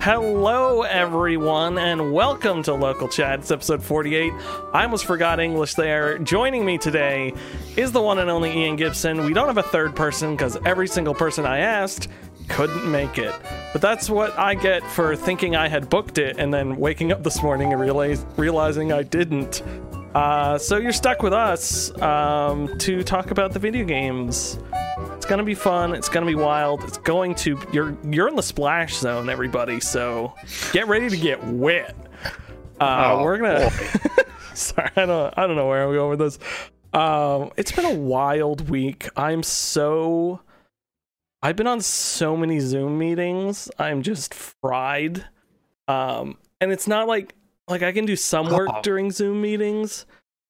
Hello, everyone, and welcome to Local Chat. It's episode 48. I almost forgot English there. Joining me today is the one and only Ian Gibson. We don't have a third person because every single person I asked couldn't make it. But that's what I get for thinking I had booked it and then waking up this morning and realizing I didn't. Uh, so you're stuck with us um, to talk about the video games. It's gonna be fun. It's gonna be wild. It's going to you're you're in the splash zone, everybody. So get ready to get wet. Uh, Oh, we're gonna. Sorry, I don't I don't know where I'm going with this. Um, it's been a wild week. I'm so. I've been on so many Zoom meetings. I'm just fried. Um, and it's not like like I can do some work Oh. during Zoom meetings,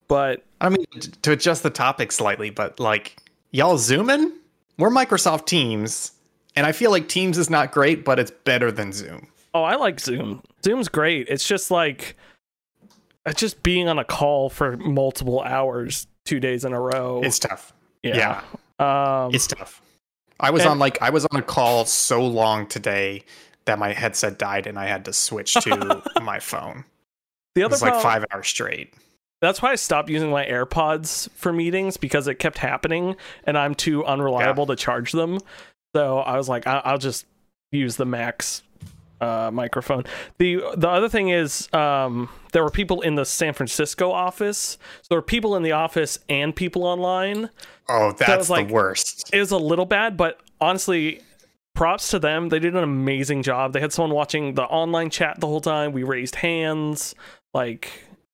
but I mean, to adjust the topic slightly, but like, y'all zooming? We're Microsoft Teams, and I feel like Teams is not great, but it's better than Zoom. Oh, I like Zoom. Zoom's great. It's just like it's just being on a call for multiple hours, two days in a row. It's tough. yeah. Um, It's tough. I was And- on like I was on a call so long today that my headset died and I had to switch to my phone. the It other was like five hours straight. That's why I stopped using my AirPods for meetings because it kept happening, and I'm too unreliable to charge them. So I was like, I- I'll just use the Max uh, microphone. the The other thing is, um, there were people in the San Francisco office. So there were people in the office and people online. Oh, that's like- the worst. it was a little bad, but honestly, props to them. They did an amazing job. They had someone watching the online chat the whole time. We raised hands. Like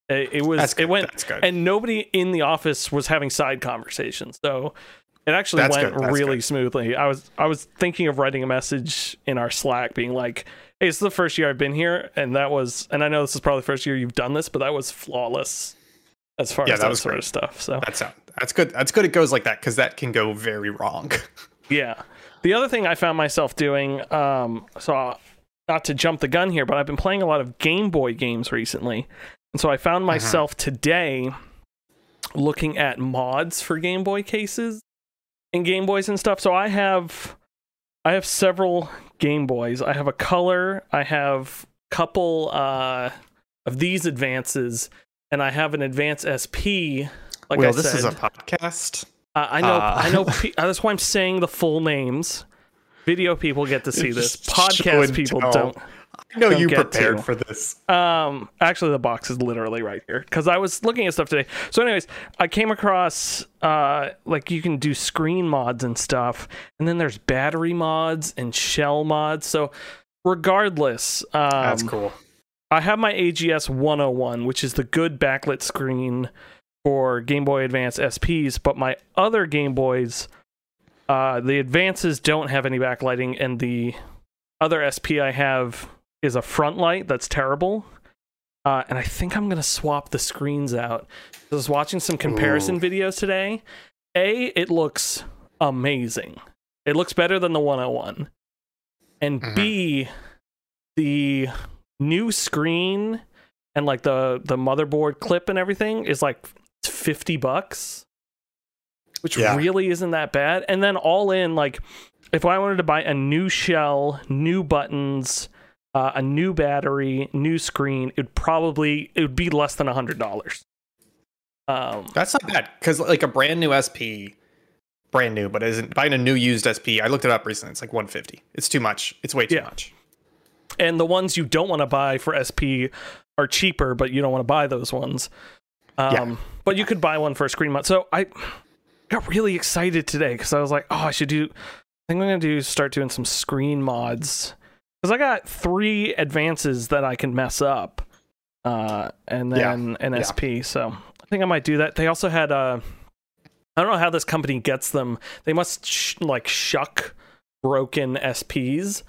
it, it was, it went, and nobody in the office was having side conversations. So it actually That's went really good. smoothly. I was, I was thinking of writing a message in our Slack, being like, "Hey, this is the first year I've been here, and that was, and I know this is probably the first year you've done this, but that was flawless." As far Yeah, as that that, was sort great. of stuff. So That's that's good. That's good. It goes like that because that can go very wrong. Yeah. The other thing I found myself doing, um, so not to jump the gun here, but I've been playing a lot of Game Boy games recently. And so I found myself today looking at mods for Game Boy cases and Game Boys and stuff. So I have I have several Game Boys. I have a color, I have a couple uh of these advances, and I have an advance SP. Like well, I this said. is a podcast. Uh, I know, Uh, I know. Pe- that's why I'm saying the full names. Video people get to see this. Podcast people don't. I know you prepared to. for this. Um, actually, the box is literally right here because I was looking at stuff today. So, anyways, I came across uh, like you can do screen mods and stuff, and then there's battery mods and shell mods. So, regardless, um, That's cool. I have my AGS 101, which is the good backlit screen for Game Boy Advance SPs, but my other Game Boys, uh, the advances don't have any backlighting, and the other SP I have is a front light that's terrible. Uh, and I think I'm gonna swap the screens out. I was watching some comparison Ooh. videos today. A, it looks amazing. It looks better than the 101. And Mhm. B, the new screen and like the the motherboard clip and everything is like 50 bucks which Yeah. really isn't that bad and then all in like if i wanted to buy a new shell new buttons uh, a new battery new screen it would probably it would be less than a hundred dollars um That's not bad because like a brand new SP, brand new, but isn't buying a new used SP. I looked it up recently. It's like 150. It's too much. It's way too Yeah. much. and the ones you don't want to buy for SP are cheaper, but you don't want to buy those ones. Um, Yeah. But you could buy one for a screen mod. So I got really excited today because I was like, oh, I should do. I think I'm gonna do start doing some screen mods because I got three advances that I can mess up, uh, and Yeah. then an Yeah. SP. So I think I might do that. They also had uh, I don't know how this company gets them. They must sh- like shuck broken SPs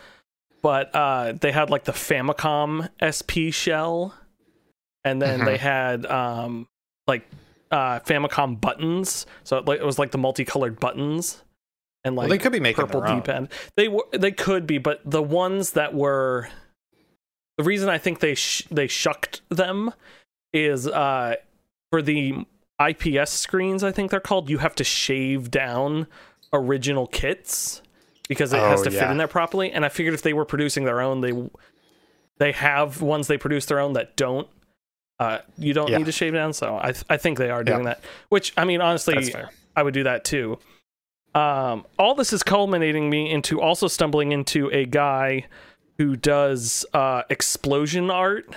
but uh, they had like the Famicom SP shell, and then Mhm. they had um, like uh, Famicom buttons. So it, like, it was like the multicolored buttons, and like well, they could be making purple own. D-pad. They were they could be, but the ones that were the reason I think they sh- they shucked them is uh, for the IPS screens. I think they're called. You have to shave down original kits because it has Oh, to fit in there properly. And I figured if they were producing their own, they I figured if they have ones they produce their own that don't. Uh, you don't Yeah. need to shave down, so I th- I think they are doing Yeah. that. Which I mean, honestly, I would do that too. Um, all this is culminating me into also stumbling into a guy who does uh, explosion art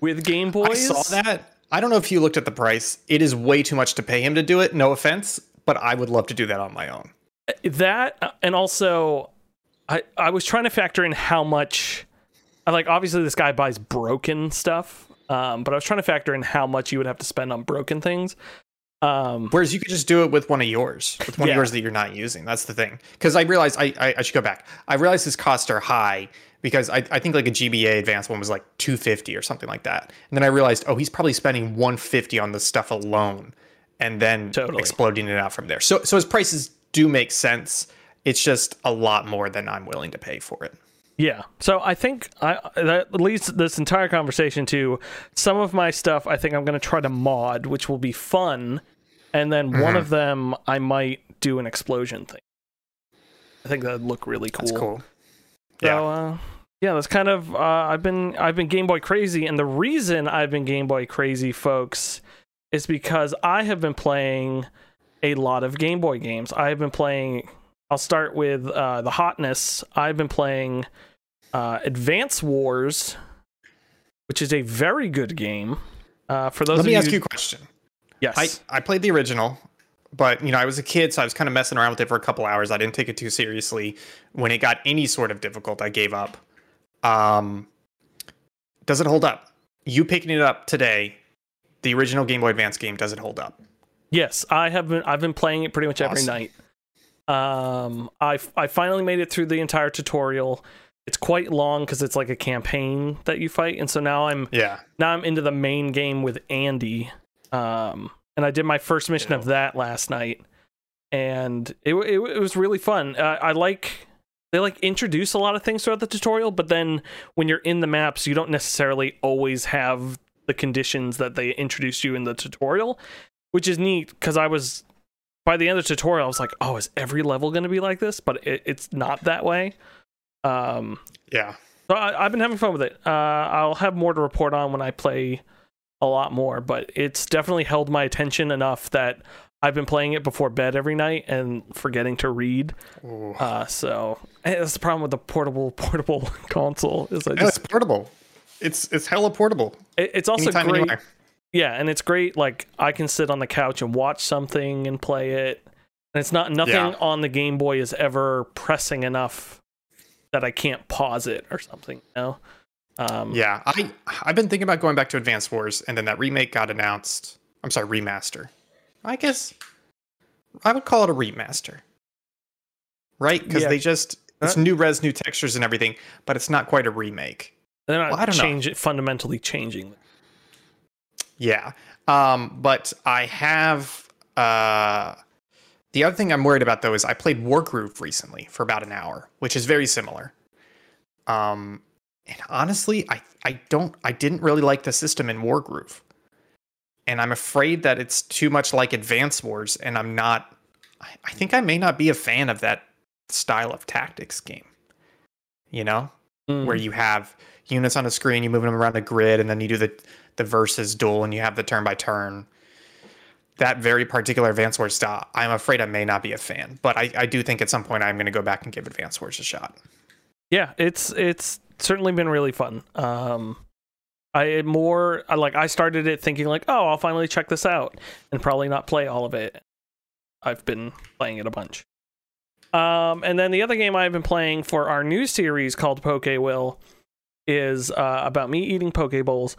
with Game Boys. I saw that. I don't know if you looked at the price. It is way too much to pay him to do it. No offense, but I would love to do that on my own. that and also i i was trying to factor in how much I like obviously this guy buys broken stuff um but i was trying to factor in how much you would have to spend on broken things um Whereas you could just do it with one of yours, with one Yeah. of yours that you're not using. That's the thing. Because I realized I, I I should go back. I realized his costs are high because I, I think like a GBA advanced one was like 250 or something like that. And then I realized, oh, he's probably spending 150 on the stuff alone and then Totally. exploding it out from there. So so his prices do make sense. It's just a lot more than I'm willing to pay for it. yeah so i think i that leads this entire conversation to some of my stuff i think i'm going to try to mod which will be fun and then one of them i might do an explosion thing i think that'd look really cool That's cool. So Yeah. uh, yeah, that's kind of uh, I've been I've been Game Boy crazy, and the reason I've been Game Boy crazy, folks, is because I have been playing a lot of Game Boy games. I have been playing. I'll start with uh, the hotness. I've been playing uh, Advance Wars, which is a very good game. Uh, for those Let of me you, ask you a question. Yes, I, I played the original, but you know, I was a kid, so I was kind of messing around with it for a couple hours. I didn't take it too seriously. When it got any sort of difficult, I gave up. Um, does it hold up? You picking it up today, the original Game Boy Advance game, does it hold up? Yes, I have been. I've been playing it pretty much every night. Um, I I finally made it through the entire tutorial. It's quite long because it's like a campaign that you fight, and so now I'm Yeah. now I'm into the main game with Andy. Um, and I did my first mission of that last night, and it it, it was really fun. Uh, I like they like introduce a lot of things throughout the tutorial, but then when you're in the maps, you don't necessarily always have the conditions that they introduce you in the tutorial, which is neat because I was by the end of the tutorial, I was like, oh, is every level going to be like this? But it, it's not that way. Um, Yeah. so I, I've been having fun with it. Uh, I'll have more to report on when I play a lot more, but it's definitely held my attention enough that I've been playing it before bed every night and forgetting to read. Uh, so that's the problem with the portable portable console is I just it's portable. It's it's hella portable. it- it's also Anytime, great. anywhere. Yeah, and it's great. Like I can sit on the couch and watch something and play it, and it's not nothing Yeah. on the Game Boy is ever pressing enough that I can't pause it or something. You know? Um, Yeah, I I've been thinking about going back to Advance Wars, and then that remake got announced. I'm sorry, remaster. I guess I would call it a remaster, right? Because Yeah. they just it's Uh, new res, new textures, and everything, but it's not quite a remake. They're not Well, I don't know. change it fundamentally changing. Yeah, um, but I have. Uh, the other thing I'm worried about though is I played Wargroove recently for about an hour, which is very similar. Um, and honestly, I I don't I didn't really like the system in Wargroove, and I'm afraid that it's too much like Advance Wars, and I'm not. I, I think I may not be a fan of that style of tactics game. You know, Mm. where you have units on a screen, you move them around a grid, and then you do the the versus duel, and you have the turn by turn. That very particular Advance Wars style, I'm afraid I may not be a fan, but I, I do think at some point I'm going to go back and give Advance Wars a shot. yeah, it's it's certainly been really fun. Um, I more I like I started it thinking like, oh, I'll finally check this out, and probably not play all of it. I've been playing it a bunch. Um, and then the other game I've been playing for our new series called Poke Will is uh, about me eating Poke Bowls.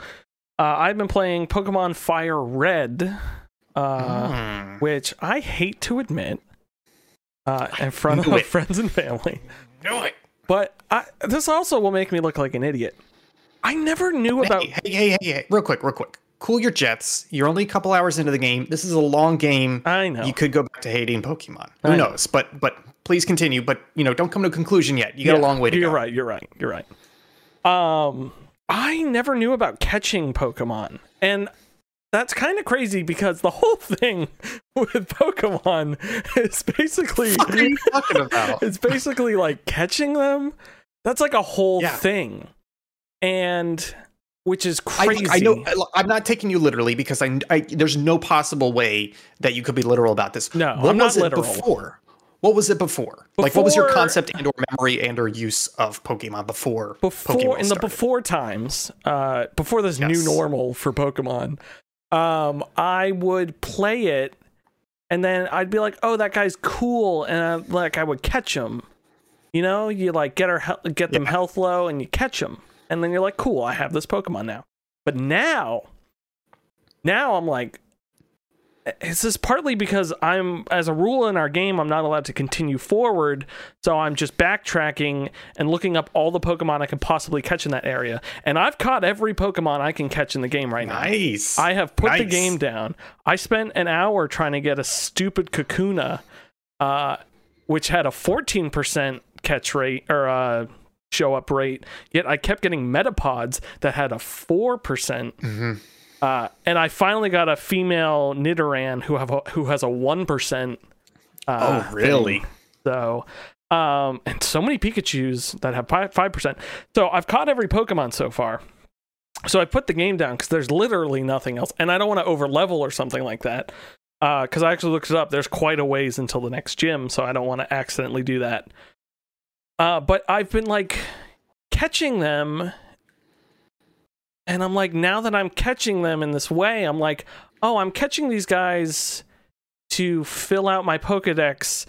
Uh, I've been playing Pokemon Fire Red, uh, Hmm. which I hate to admit, uh, in front of friends and family. Do it. But I, this also will make me look like an idiot. I never knew about. Hey, hey, hey, hey, hey, real quick, real quick. Cool your jets. You're only a couple hours into the game. This is a long game. I know. You could go back to hating Pokemon. I Who know. knows? But but please continue. But you know, don't come to a conclusion yet. You got a long way to go. you're right. You're right. You're right. Um, I never knew about catching Pokemon, and that's kind of crazy because the whole thing with Pokemon is basically What are you talking about? it's basically like catching them. That's like a whole Yeah. thing, and which is crazy. I know I'm not taking you literally because I, I there's no possible way that you could be literal about this. No, what I'm not was it literal. before? What was it before? Like what was your concept and or memory and or use of Pokemon before before Pokemon in the before times uh before this new normal for pokemon um i would play it and then i'd be like oh that guy's cool and I, like i would catch him. You know you like get her get them Yeah. health low and you catch them and then you're like cool i have this pokemon now. But now now i'm like is this partly because I'm, as a rule in our game, I'm not allowed to continue forward, so I'm just backtracking and looking up all the Pokemon I can possibly catch in that area. And I've caught every Pokemon I can catch in the game right now. Nice. I have put the game down. I spent an hour trying to get a stupid Kakuna, uh, which had a 14% catch rate or uh, show up rate. Yet I kept getting Metapods that had a 4%. percent Mhm. Uh, and I finally got a female Nidoran who have a, who has a one percent. Uh, Oh, really? thing. So, um, and so many Pikachu's that have five percent. So I've caught every Pokemon so far. So I put the game down because there's literally nothing else, and I don't want to over level or something like that. Because I actually looked it up. There's quite a ways until the next gym, so I don't want to accidentally do that. Uh, but I've been like catching them and I'm like, now that I'm catching them in this way, I'm like, oh, I'm catching these guys to fill out my Pokedex,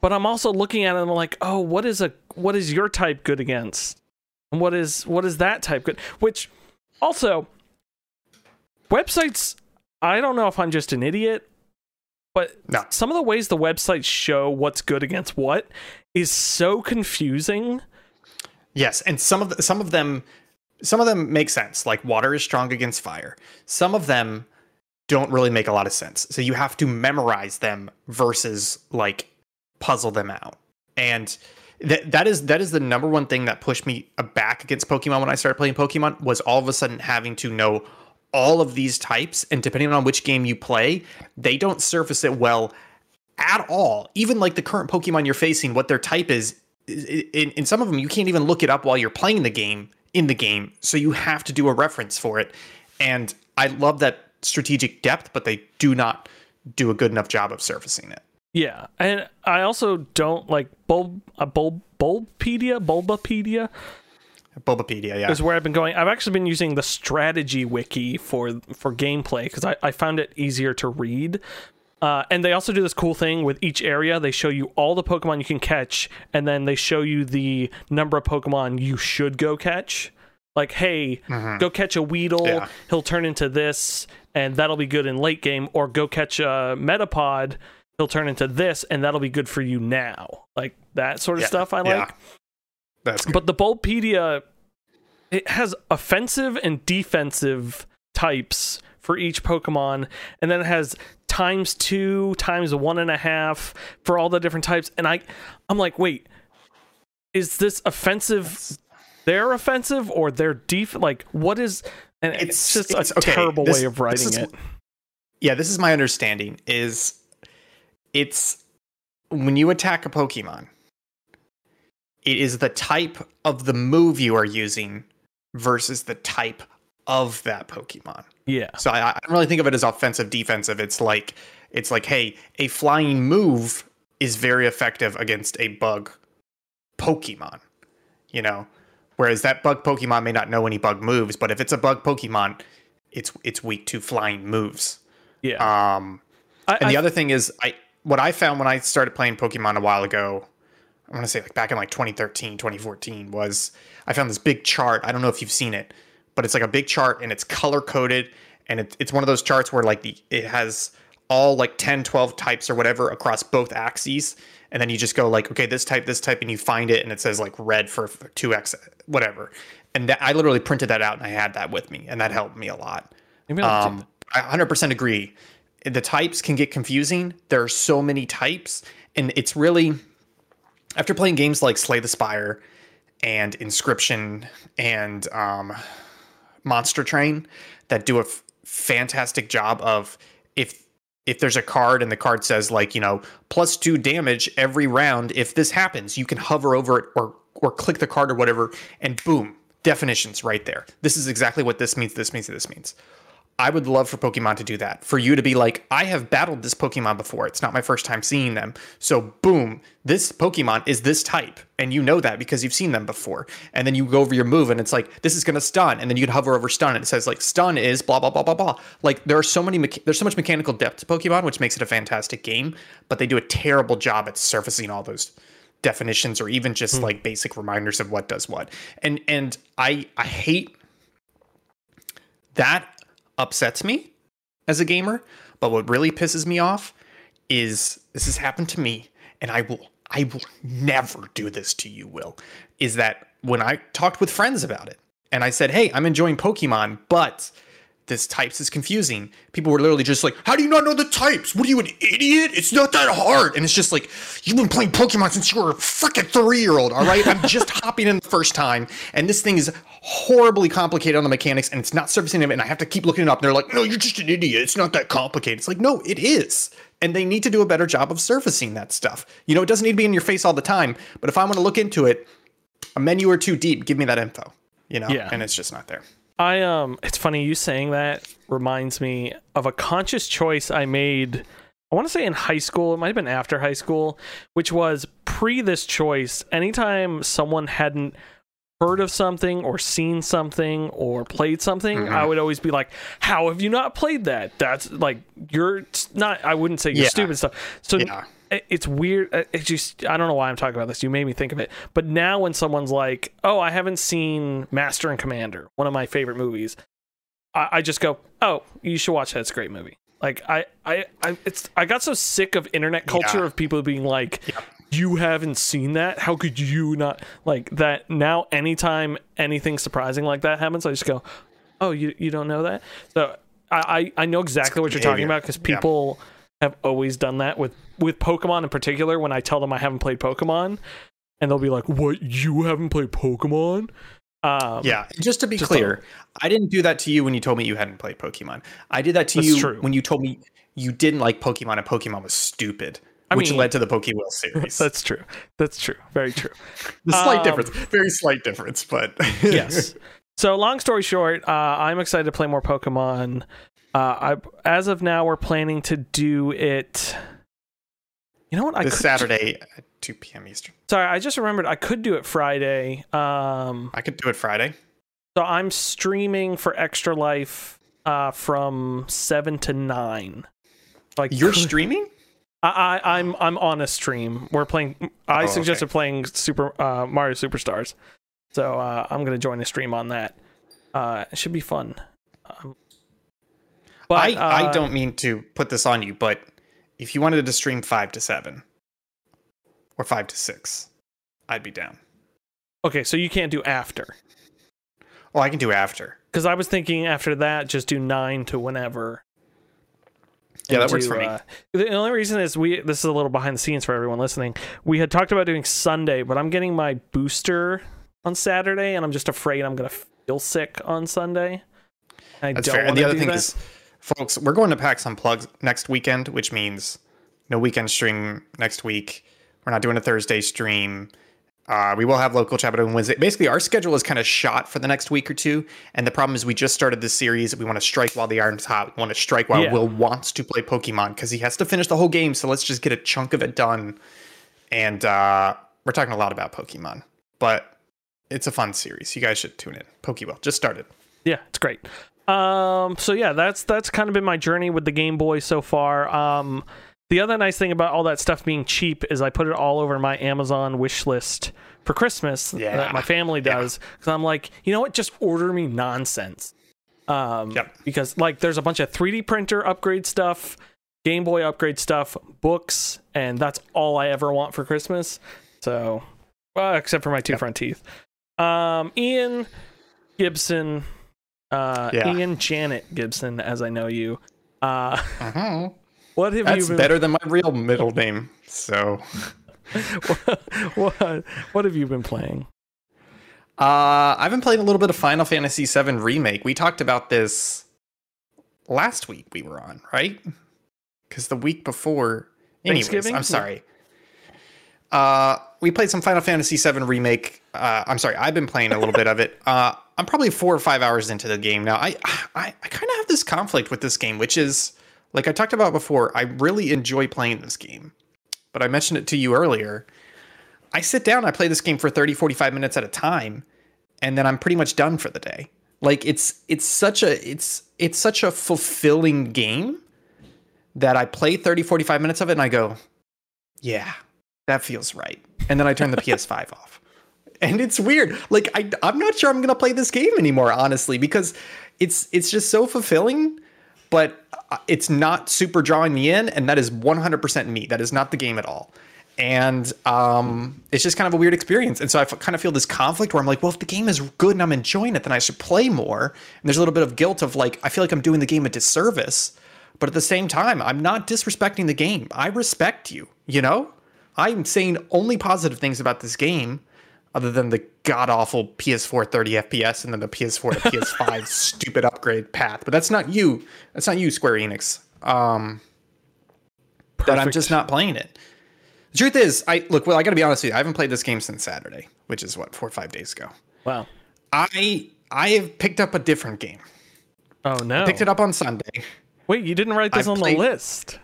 but I'm also looking at them like, oh, what is a what is your type good against? And what is what is that type good? Which also websites I don't know if I'm just an idiot, but No. some of the ways the websites show what's good against what is so confusing. Yes, and some of the, some of them some of them make sense. Like water is strong against fire. Some of them don't really make a lot of sense. So you have to memorize them versus like puzzle them out. And that that is that is the number one thing that pushed me back against Pokemon when I started playing Pokemon was all of a sudden having to know all of these types and depending on which game you play, they don't surface it well at all. Even like the current Pokemon you're facing, what their type is, in, in some of them you can't even look it up while you're playing the game in the game. So you have to do a reference for it. And I love that strategic depth, but they do not do a good enough job of surfacing it. Yeah, and I also don't like bulb a bulb bulbpedia bulbapedia Bulbapedia, yeah. is where I've been going. I've actually been using the strategy wiki for for gameplay because I, I found it easier to read. Uh, and they also do this cool thing with each area. They show you all the Pokemon you can catch, and then they show you the number of Pokemon you should go catch. Like, hey, go catch a Weedle. Mm-hmm. Yeah. He'll turn into this, and that'll be good in late game. Or go catch a Metapod. He'll turn into this, and that'll be good for you now. Like that sort of Yeah, stuff. I yeah. like. That's good. But the Bulbapedia, it has offensive and defensive types for each Pokemon, and then it has times two, times one and a half for all the different types. And I, I'm like, wait, is this offensive? They're offensive or they're def? Like, what is? And it's, It's- just a okay, terrible this- way of writing is- it. yeah, this is my understanding is it's when you attack a Pokemon, it is the type of the move you are using versus the type of that Pokemon. Yeah, So I, I don't really think of it as offensive defensive. It's like it's like, hey, a flying move is very effective against a bug Pokemon. You know? Whereas that bug Pokemon may not know any bug moves, but if it's a bug Pokemon, it's it's weak to flying moves. yeah. Um I, and the I- other thing is I what I found when I started playing Pokemon a while ago, I want to say like back in like 2013, 2014 was I found this big chart. I don't know if you've seen it, but it's like a big chart and it's color coded and it, it's one of those charts where like the it has all like 10, 12 types or whatever across both axes and then you just go like okay, this type, this type and you find it and it says like red for 2x whatever. And that, I literally printed that out and I had that with me and that helped me a lot. Um, I 100% agree. The types can get confusing. There are so many types, and it's really after playing games like Slay the Spire and Inscription and um, Monster Train that do a f- fantastic job of if if there's a card and the card says like you know plus two damage every round if this happens you can hover over it or or click the card or whatever and boom definitions right there. This is exactly what this means this means this means I would love for Pokemon to do that. For you to be like, I have battled this Pokemon before. It's not my first time seeing them. So, boom, this Pokemon is this type. And you know that because you've seen them before. And then you go over your move and it's like, this is going to stun. And then you can hover over stun and it says, like, stun is blah, blah, blah, blah, blah. Like, there are so many, mecha- there's so much mechanical depth to Pokemon, which makes it a fantastic game. But they do a terrible job at surfacing all those definitions or even just hmm. like basic reminders of what does what. And, and I, I hate that upsets me as a gamer. But what really pisses me off is this has happened to me, and I will I will never do this to you, Will. Is that when I talked with friends about it and I said, Hey, I'm enjoying Pokemon, but this types is confusing. People were literally just like, How do you not know the types? What are you, an idiot? It's not that hard. And it's just like, You've been playing Pokemon since you were a freaking three year old, all right? I'm just hopping in the first time, and this thing is horribly complicated on the mechanics, and it's not surfacing it, and I have to keep looking it up. And they're like, No, you're just an idiot. It's not that complicated. It's like, No, it is. And they need to do a better job of surfacing that stuff. You know, it doesn't need to be in your face all the time, but if I want to look into it, a menu or two deep, give me that info. You know, Yeah. and it's just not there. I um it's funny you saying that reminds me of a conscious choice I made I want to say in high school, it might have been after high school, which was pre this choice, anytime someone hadn't heard of something or seen something or played something, I would always be like, How have you not played that? That's like you're not I wouldn't say you're Yeah. stupid stuff. So Yeah. It- it's weird. uh, It's just I don't know why I'm talking about this. You made me think of it. But now when someone's like, "Oh, I haven't seen Master and Commander," one of my favorite movies, I, I just go, "Oh, you should watch that. It's a great movie." Like I, I, I, it's I got so sick of internet culture Yeah. of people being like, "You haven't seen that? How could you not?" Like that. Now, anytime anything surprising like that happens, I just go, "Oh, you you don't know that?" So I I, I know exactly what you're talking about because Yeah. People have always done that with with Pokemon in particular. When I tell them I haven't played Pokemon, and they'll be like, "What? You haven't played Pokemon?" Um, Yeah, and just to be Just clear, I didn't do that to you when you told me you hadn't played Pokemon. I did that to That's you true. when you told me you didn't like Pokemon and Pokemon was stupid, which mean- led to the Pokewell series. that's true. That's true. Very true. the slight um, difference, very slight difference, but yes. So, long story short, uh, I'm excited to play more Pokemon. Uh, I, as of now, we're planning to do it. You know what? I this could, Saturday at 2 p.m. Eastern. Sorry, I just remembered. I could do it Friday. Um, I could do it Friday. so I'm streaming for Extra Life uh, from seven to nine. Like You're streaming? I, I I'm I'm on a stream. We're playing. I Oh, suggested okay. playing Super uh, Mario Superstars, so uh, I'm gonna join a stream on that. Uh, it should be fun. Um, but I, I uh, don't mean to put this on you, but if you wanted to stream 5 to 7 or 5 to 6, I'd be down. Okay, so you can't do after Oh, I can do after. because I was thinking after that just do nine to whenever. Yeah, that works for me. uh, the only reason is we. This is a little behind the scenes for everyone listening. We had talked about doing Sunday, but I'm getting my booster on Saturday, and I'm just afraid I'm gonna feel sick on Sunday. I That's don't. And the other do thing that. is, folks, we're going to PAX Unplugged next weekend, which means no weekend stream next week. We're not doing a Thursday stream. Uh, we will have local chat, on Wednesday. Basically, our schedule is kind of shot for the next week or two. And the problem is, we just started this series. We want to strike while the iron's hot. We want to strike while Yeah. Will wants to play Pokemon because he has to finish the whole game. So let's just get a chunk of it done. And uh, we're talking a lot about Pokemon, but it's a fun series. You guys should tune in. Pokewell just started. Yeah, it's great. Um, so yeah, that's that's kind of been my journey with the Game Boy so far. Um, the other nice thing about all that stuff being cheap is I put it all over my Amazon wish list for Christmas Yeah. that my family does because I'm like, you know what, just order me nonsense. Um, Yep. because like there's a bunch of 3D printer upgrade stuff, Game Boy upgrade stuff, books, and that's all I ever want for Christmas. So, well, except for my two Yep. front teeth. Um, Ian Gibson, uh, Yeah. Ian Janet Gibson, as I know you. Uh, Uh-huh. what have That's you been? That's better than my real middle name. So, what, what have you been playing? uh, I've been playing a little bit of Final Fantasy VII Remake. We talked about this last week we were on, right? Because the week before, anyways, Thanksgiving? I'm sorry. Uh, we played some Final Fantasy VII remake. Uh, I'm sorry, I've been playing a little bit of it. Uh, I'm probably four or five hours into the game now. I I, I kind of have this conflict with this game, which is like I talked about before. I really enjoy playing this game, but I mentioned it to you earlier. I sit down, I play this game for 30, 45 minutes at a time, and then I'm pretty much done for the day. Like it's it's such a it's it's such a fulfilling game that I play 30, 45 minutes of it and I go, yeah, that feels right. And then I turn the PS5 off. And it's weird. Like I I'm not sure I'm going to play this game anymore honestly because it's it's just so fulfilling but uh, it's not super drawing me in and that is 100% me. That is not the game at all and um, it's just kind of a weird experience. And so I f- kind of feel this conflict where I'm like, well, if the game is good and I'm enjoying it, then I should play more. And there's a little bit of guilt of like, I feel like I'm doing the game a disservice, but at the same time, I'm not disrespecting the game. I respect you. You know, I'm saying only positive things about this game, other than the god awful PS4 30 FPS and then the PS4 to PS5 stupid upgrade path. But that's not you. That's not you, Square Enix. Um, that I'm just not playing it. The truth is, I look. Well, I got to be honest with you. I haven't played this game since Saturday, which is what four or five days ago. Wow. I I have picked up a different game. Oh no. I Picked it up on Sunday. Wait, you didn't write this I on played- the list.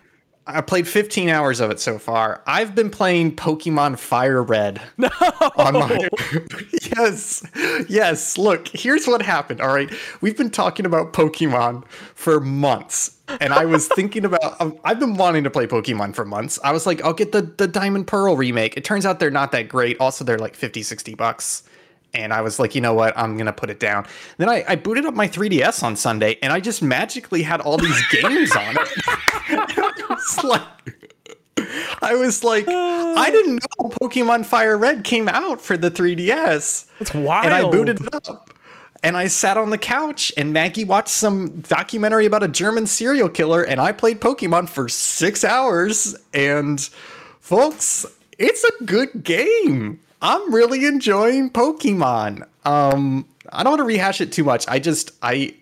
I played 15 hours of it so far. I've been playing Pokemon Fire Red. No. On my yes, yes. Look, here's what happened. All right, we've been talking about Pokemon for months, and I was thinking about. um, I've been wanting to play Pokemon for months. I was like, I'll get the the Diamond Pearl remake. It turns out they're not that great. Also, they're like 50, 60 bucks. And I was like, you know what? I'm gonna put it down. Then I, I booted up my 3DS on Sunday, and I just magically had all these games on it. I was like, I was like, I didn't know Pokemon Fire Red came out for the 3DS. It's wild. And I booted it up. And I sat on the couch and Maggie watched some documentary about a German serial killer and I played Pokemon for six hours. And folks, it's a good game. I'm really enjoying Pokemon. Um, I don't want to rehash it too much. I just I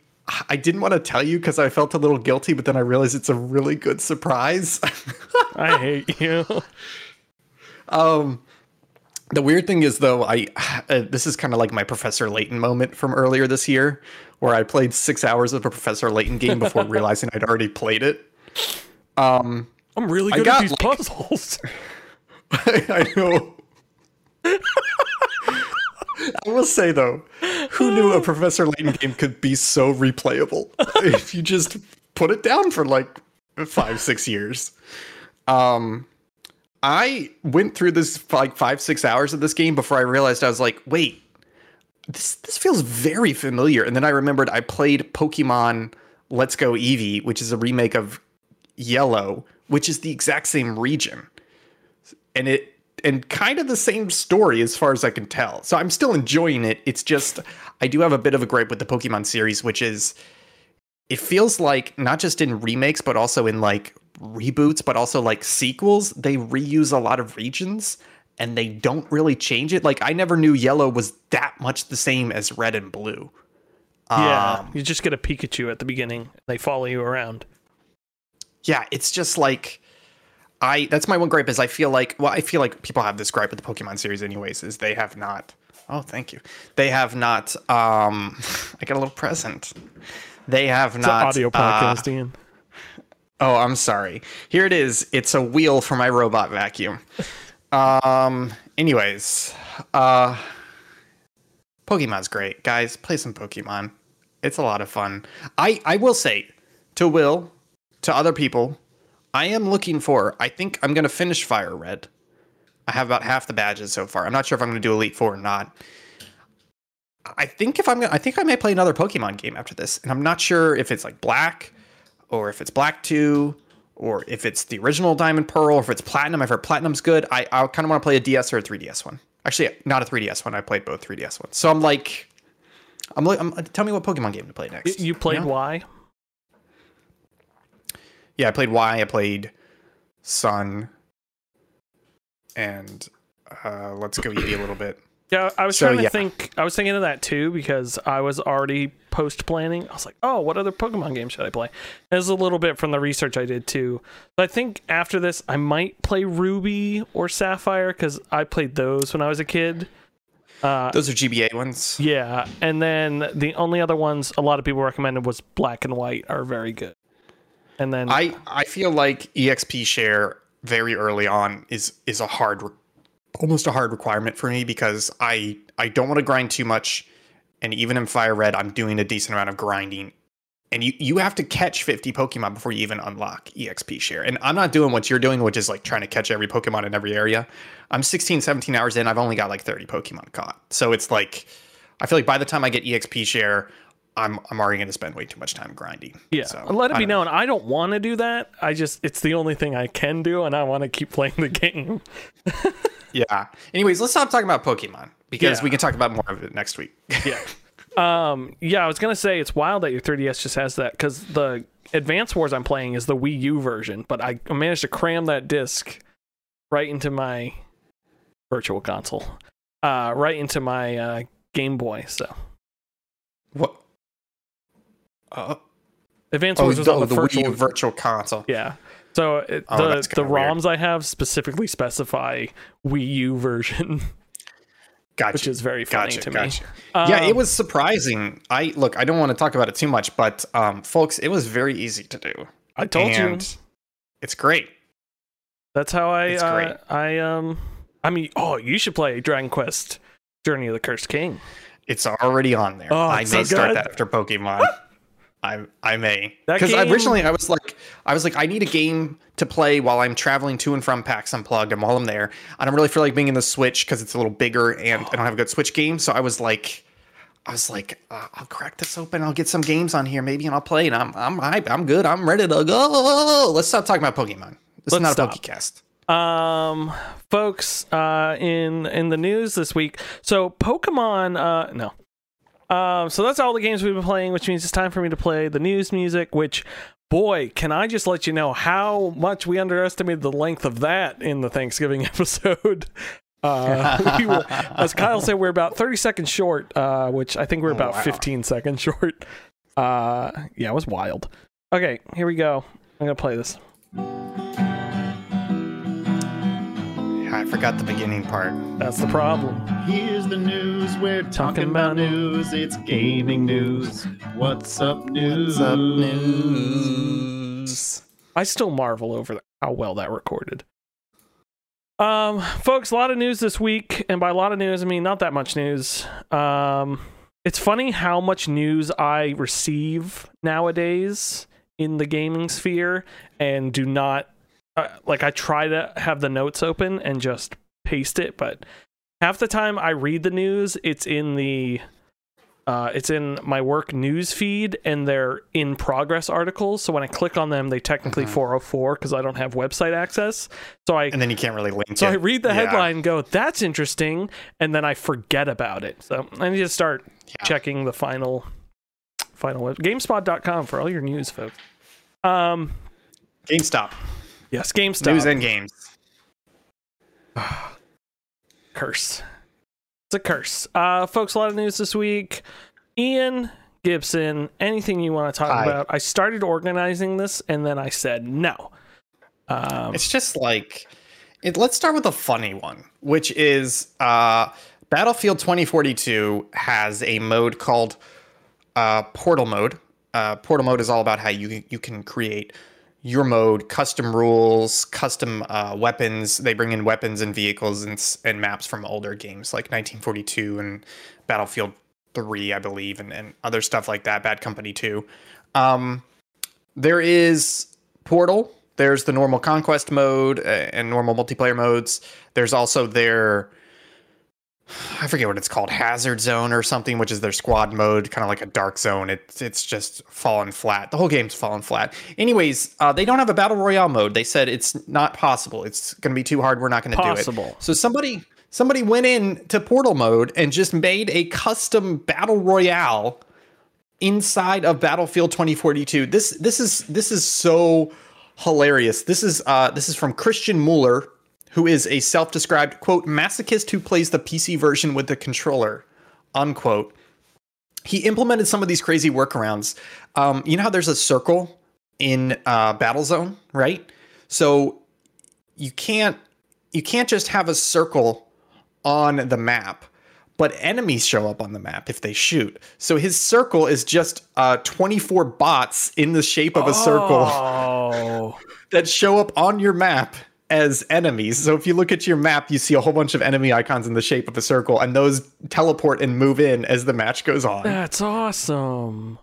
I didn't want to tell you because I felt a little guilty, but then I realized it's a really good surprise. I hate you. Um, the weird thing is though, I uh, this is kind of like my Professor Layton moment from earlier this year, where I played six hours of a Professor Layton game before realizing I'd already played it. Um, I'm really I good at these like- puzzles. I know. I will say though, who knew a Professor Layton game could be so replayable if you just put it down for like five, six years? Um, I went through this like five, six hours of this game before I realized I was like, wait, this this feels very familiar. And then I remembered I played Pokemon Let's Go Eevee, which is a remake of Yellow, which is the exact same region and it and kind of the same story as far as I can tell. So I'm still enjoying it. It's just I do have a bit of a gripe with the Pokemon series, which is it feels like not just in remakes but also in like reboots, but also like sequels, they reuse a lot of regions and they don't really change it. Like I never knew yellow was that much the same as red and blue. yeah. Um, you just get a Pikachu at the beginning. They follow you around. yeah, it's just like I that's my one gripe is I feel like well I feel like people have this gripe with the Pokemon series anyways is they have not oh thank you. They have not um I got a little present. They have It's not audio uh, Ian. oh I'm sorry. Here it is. It's a wheel for my robot vacuum. Um anyways uh Pokemon's great. Guys play some Pokemon. It's a lot of fun. I I will say to Will to other people I am looking for. I think I'm going to finish Fire Red. I have about half the badges so far. I'm not sure if I'm going to do Elite Four or not. I think if I'm to I think I may play another Pokemon game after this, and I'm not sure if it's like Black, or if it's Black Two, or if it's the original Diamond Pearl, or if it's Platinum. I've heard Platinum's good. I I kind of want to play a DS or a 3DS one. Actually, not a 3DS one. I played both 3DS ones. So I'm like, I'm like, I'm, tell me what Pokemon game to play next. You played know? Y? Yeah, I played Y. I played Sun, and uh, Let's Go Eevee a little bit. Yeah, I was So, trying to yeah. think. I was thinking of that too because I was already post planning. I was like, oh, what other Pokemon game should I play? And This is a little bit from the research I did too. But I think after this, I might play Ruby or Sapphire because I played those when I was a kid. Those are GBA ones. Yeah, and then the only other ones a lot of people recommended was Black and White are very good. And then I I feel like EXP share very early on is is a hard, almost a hard requirement for me because I I don't want to grind too much, and even in Fire Red, I'm doing a decent amount of grinding, and you you have to catch 50 Pokemon before you even unlock EXP share, and I'm not doing what you're doing, which is like trying to catch every Pokemon in every area. I'm 16, 17 hours in, I've only got like 30 Pokemon caught, so it's like I feel like by the time I get EXP share. I'm, I'm already going to spend way too much time grinding. yeah, So, let it be don't know. known I don't want to do that. I just it's the only thing I can do, and I want to keep playing the game. Yeah. Anyways, let's stop talking about Pokemon because Yeah. we can talk about more of it next week. Yeah. um. Yeah, I was gonna say it's wild that your 3DS just has that because the Advance Wars I'm playing is the Wii U version, but I managed to cram that disc right into my Virtual Console, uh, right into my uh, Game Boy. So what? Uh, Advance oh, Wars was the, on the, the virtual. Wii Virtual Console. yeah. So it, Oh, the the kinda weird. ROMs I have specifically specify Wii U version, Gotcha. which is very funny gotcha, to gotcha. me. yeah, it Um, was surprising. I look, I don't want to talk about it too much, but um, folks, it was very easy to do. I told you. It's great. That's how I It's uh, great. I um I mean oh you should play Dragon Quest Journey of the Cursed King. It's already on there. Oh, I may so start that after Pokemon. I I may because game- originally I was like I was like I need a game to play while I'm traveling to and from PAX Unplugged and while I'm there. I don't really feel like being in the Switch because it's a little bigger and I don't have a good Switch game. So I was like, I was like, uh, I'll crack this open. I'll get some games on here maybe and I'll play. And I'm I'm hype. I'm good. I'm ready to go. Let's stop talking about Pokemon. This Let's is not stop. a Pokecast. Um folks uh in in the news this week. So Pokemon uh no. Um so that's all the games we've been playing which means it's time for me to play the news music which boy can I just let you know how much we underestimated the length of that in the Thanksgiving episode. Uh, we were, as Kyle said, we're about 30 seconds short, uh, which I think we're about wow. 15 seconds short. Uh, yeah, it was wild. Okay, here we go. I'm gonna play this. I forgot the beginning part. That's the problem. Here's the news. We're talking, about about news. It's gaming news. What's up, news? What's up, news? I still marvel over how well that recorded. Um, folks, a lot of news this week, and by a lot of news, I mean not that much news. Um, it's funny how much news I receive nowadays in the gaming sphere, and do not uh, like. I try to have the notes open and just paste it, but half the time I read the news, it's in the uh, it's in my work news feed and they're in progress articles. So when I click on them, they technically 404 because I don't have website access. So I And then you can't really link so it. I read the Yeah. headline and go, "That's interesting," and then I forget about it. So I need to start Yeah. checking the final final web Gamespot.com for all your news, folks. Um, GameStop. Yes, GameStop. News and games. curse. It's a curse. Uh, folks, a lot of news this week. Ian Gibson, anything you want to talk Hi. about? I started organizing this and then I said no. Um, It's just like it, let's start with a funny one, which is uh, Battlefield 2042 has a mode called uh, Portal Mode. Uh, Portal Mode is all about how you you can create your mode, custom rules, custom uh, weapons. They bring in weapons and vehicles and, and maps from older games like 1942 and Battlefield 3, I believe, and, and other stuff like that. Bad Company 2. Um, there is Portal. There's the normal conquest mode uh, and normal multiplayer modes. There's also their I forget what it's called, Hazard Zone or something, which is their squad mode, kind of like a dark zone. It's it's just fallen flat. The whole game's fallen flat. Anyways, uh, they don't have a battle royale mode. They said it's not possible. It's going to be too hard. We're not going to do it. Possible. So somebody somebody went in to Portal mode and just made a custom battle royale inside of Battlefield 2042. This this is this is so hilarious. This is uh this is from Christian Mueller, who is a self-described quote masochist who plays the PC version with the controller, unquote. He implemented some of these crazy workarounds. Um, you know how there's a circle in uh, Battlezone, right? So you can't you can't just have a circle on the map but enemies show up on the map if they shoot. So his circle is just uh, 24 bots in the shape of a circle Oh, that show up on your map as enemies. So if you look at your map, you see a whole bunch of enemy icons in the shape of a circle, and those teleport and move in as the match goes on. that's awesome.